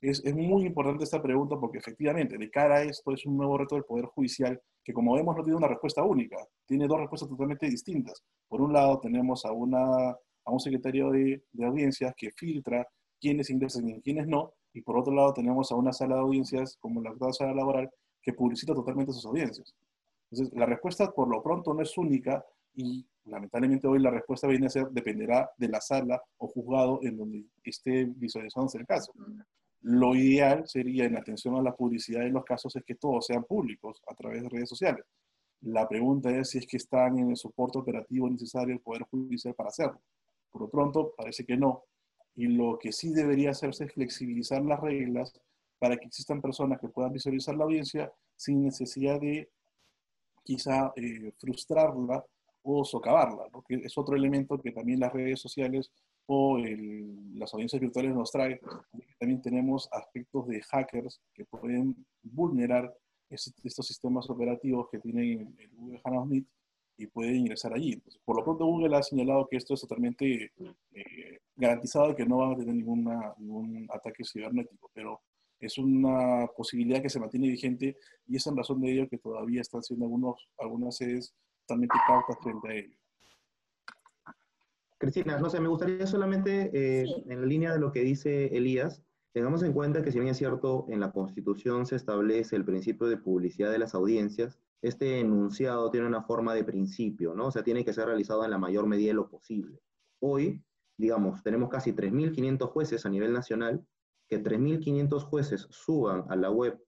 Es, muy importante esta pregunta porque efectivamente, de cara a esto, es un nuevo reto del Poder Judicial que, como vemos, no tiene una respuesta única, tiene dos respuestas totalmente distintas. Por un lado, tenemos a, una, a un secretario de, de audiencias que filtra quiénes ingresan y quiénes no, y por otro lado, tenemos a una sala de audiencias, como la sala laboral, que publicita totalmente sus audiencias. Entonces, la respuesta por lo pronto no es única y lamentablemente hoy la respuesta viene a ser, dependerá de la sala o juzgado en donde esté visualizándose el caso. Lo ideal sería, en atención a la publicidad de los casos, es que todos sean públicos a través de redes sociales. La pregunta es si es que están en el soporte operativo necesario el Poder Judicial para hacerlo. Por lo pronto, parece que no. Y lo que sí debería hacerse es flexibilizar las reglas para que existan personas que puedan visualizar la audiencia sin necesidad de quizá eh, frustrarla o socavarla, porque es otro elemento que también las redes sociales o las audiencias virtuales nos trae. También tenemos aspectos de hackers que pueden vulnerar estos sistemas operativos que tienen el Google HANA Meet y pueden ingresar allí. por lo pronto Google ha señalado que esto es totalmente eh, garantizado y que no va a tener ninguna, ningún ataque cibernético, pero es una posibilidad que se mantiene vigente y es en razón de ello que todavía están siendo algunos, algunas sedes totalmente cautas frente a ello. Cristina, no sé, me gustaría solamente, eh, en la línea de lo que dice Elías, tengamos en cuenta que si bien es cierto, en la Constitución se establece el principio de publicidad de las audiencias, este enunciado tiene una forma de principio, ¿no? O sea, tiene que ser realizado en la mayor medida de lo posible. Hoy, digamos, tenemos casi 3.500 jueces a nivel nacional, que 3.500 jueces suban a la web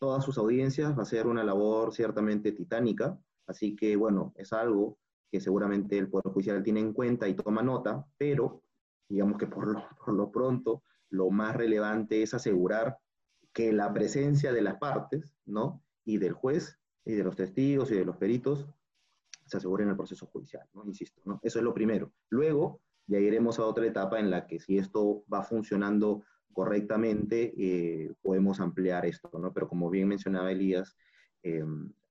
todas sus audiencias va a ser una labor ciertamente titánica, así que bueno, es algo que seguramente el Poder Judicial tiene en cuenta y toma nota, pero digamos que por lo, por lo pronto lo más relevante es asegurar que la presencia de las partes, ¿no? Y del juez, y de los testigos, y de los peritos, se asegure en el proceso judicial, ¿no? Insisto, ¿no? Eso es lo primero. Luego, ya iremos a otra etapa en la que si esto va funcionando correctamente, eh, podemos ampliar esto, ¿no? Pero como bien mencionaba Elías, eh,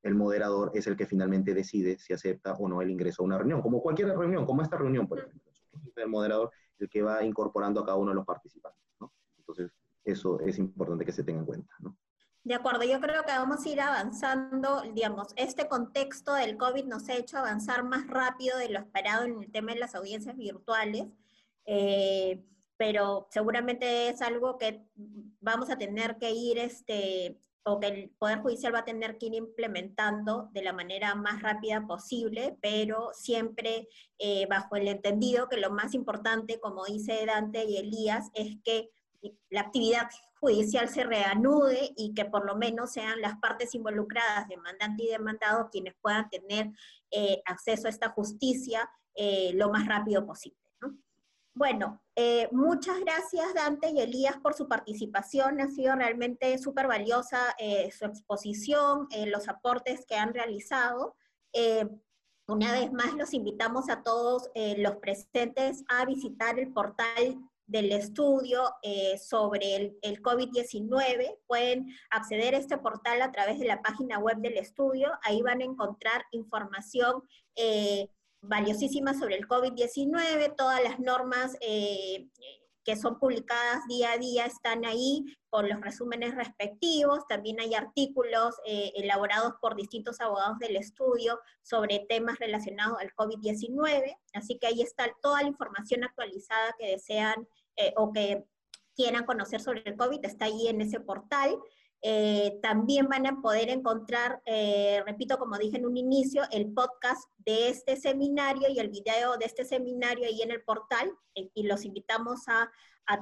el moderador es el que finalmente decide si acepta o no el ingreso a una reunión, como cualquier reunión, como esta reunión, por ejemplo. El moderador el que va incorporando a cada uno de los participantes. ¿no? Entonces, eso es importante que se tenga en cuenta. ¿no? De acuerdo, yo creo que vamos a ir avanzando, digamos, este contexto del COVID nos ha hecho avanzar más rápido de lo esperado en el tema de las audiencias virtuales, eh, pero seguramente es algo que vamos a tener que ir este, o que el Poder Judicial va a tener que ir implementando de la manera más rápida posible, pero siempre eh, bajo el entendido que lo más importante, como dice Dante y Elías, es que la actividad judicial se reanude y que por lo menos sean las partes involucradas, demandante y demandado, quienes puedan tener eh, acceso a esta justicia eh, lo más rápido posible. Bueno, eh, muchas gracias Dante y Elías por su participación, ha sido realmente súper valiosa su exposición, los aportes que han realizado. una vez más los invitamos a todos los presentes a visitar el portal del estudio eh, sobre el, COVID-19. Pueden acceder a este portal a través de la página web del estudio. Ahí van a encontrar información eh, valiosísima sobre el COVID-19, todas las normas eh, que son publicadas día a día están ahí con los resúmenes respectivos. También hay artículos elaborados por distintos abogados del estudio sobre temas relacionados al COVID-19. Así que ahí está toda la información actualizada que desean eh, o que quieran conocer sobre el COVID, está ahí en ese portal. Eh, también van a poder encontrar, eh, repito, como dije en un inicio, el podcast de este seminario y el video de este seminario ahí en el portal, y los invitamos a,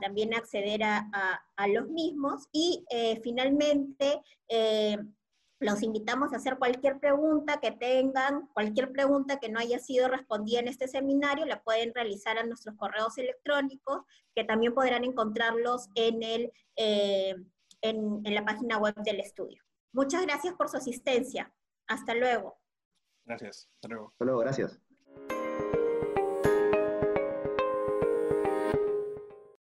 también acceder a, a, a, los mismos. Y finalmente, los invitamos a hacer cualquier pregunta que tengan, cualquier pregunta que no haya sido respondida en este seminario, la pueden realizar a nuestros correos electrónicos, que también podrán encontrarlos en, el, eh, en, en la página web del estudio. Muchas gracias por su asistencia. Hasta luego. Gracias. Hasta luego. Hasta luego, gracias.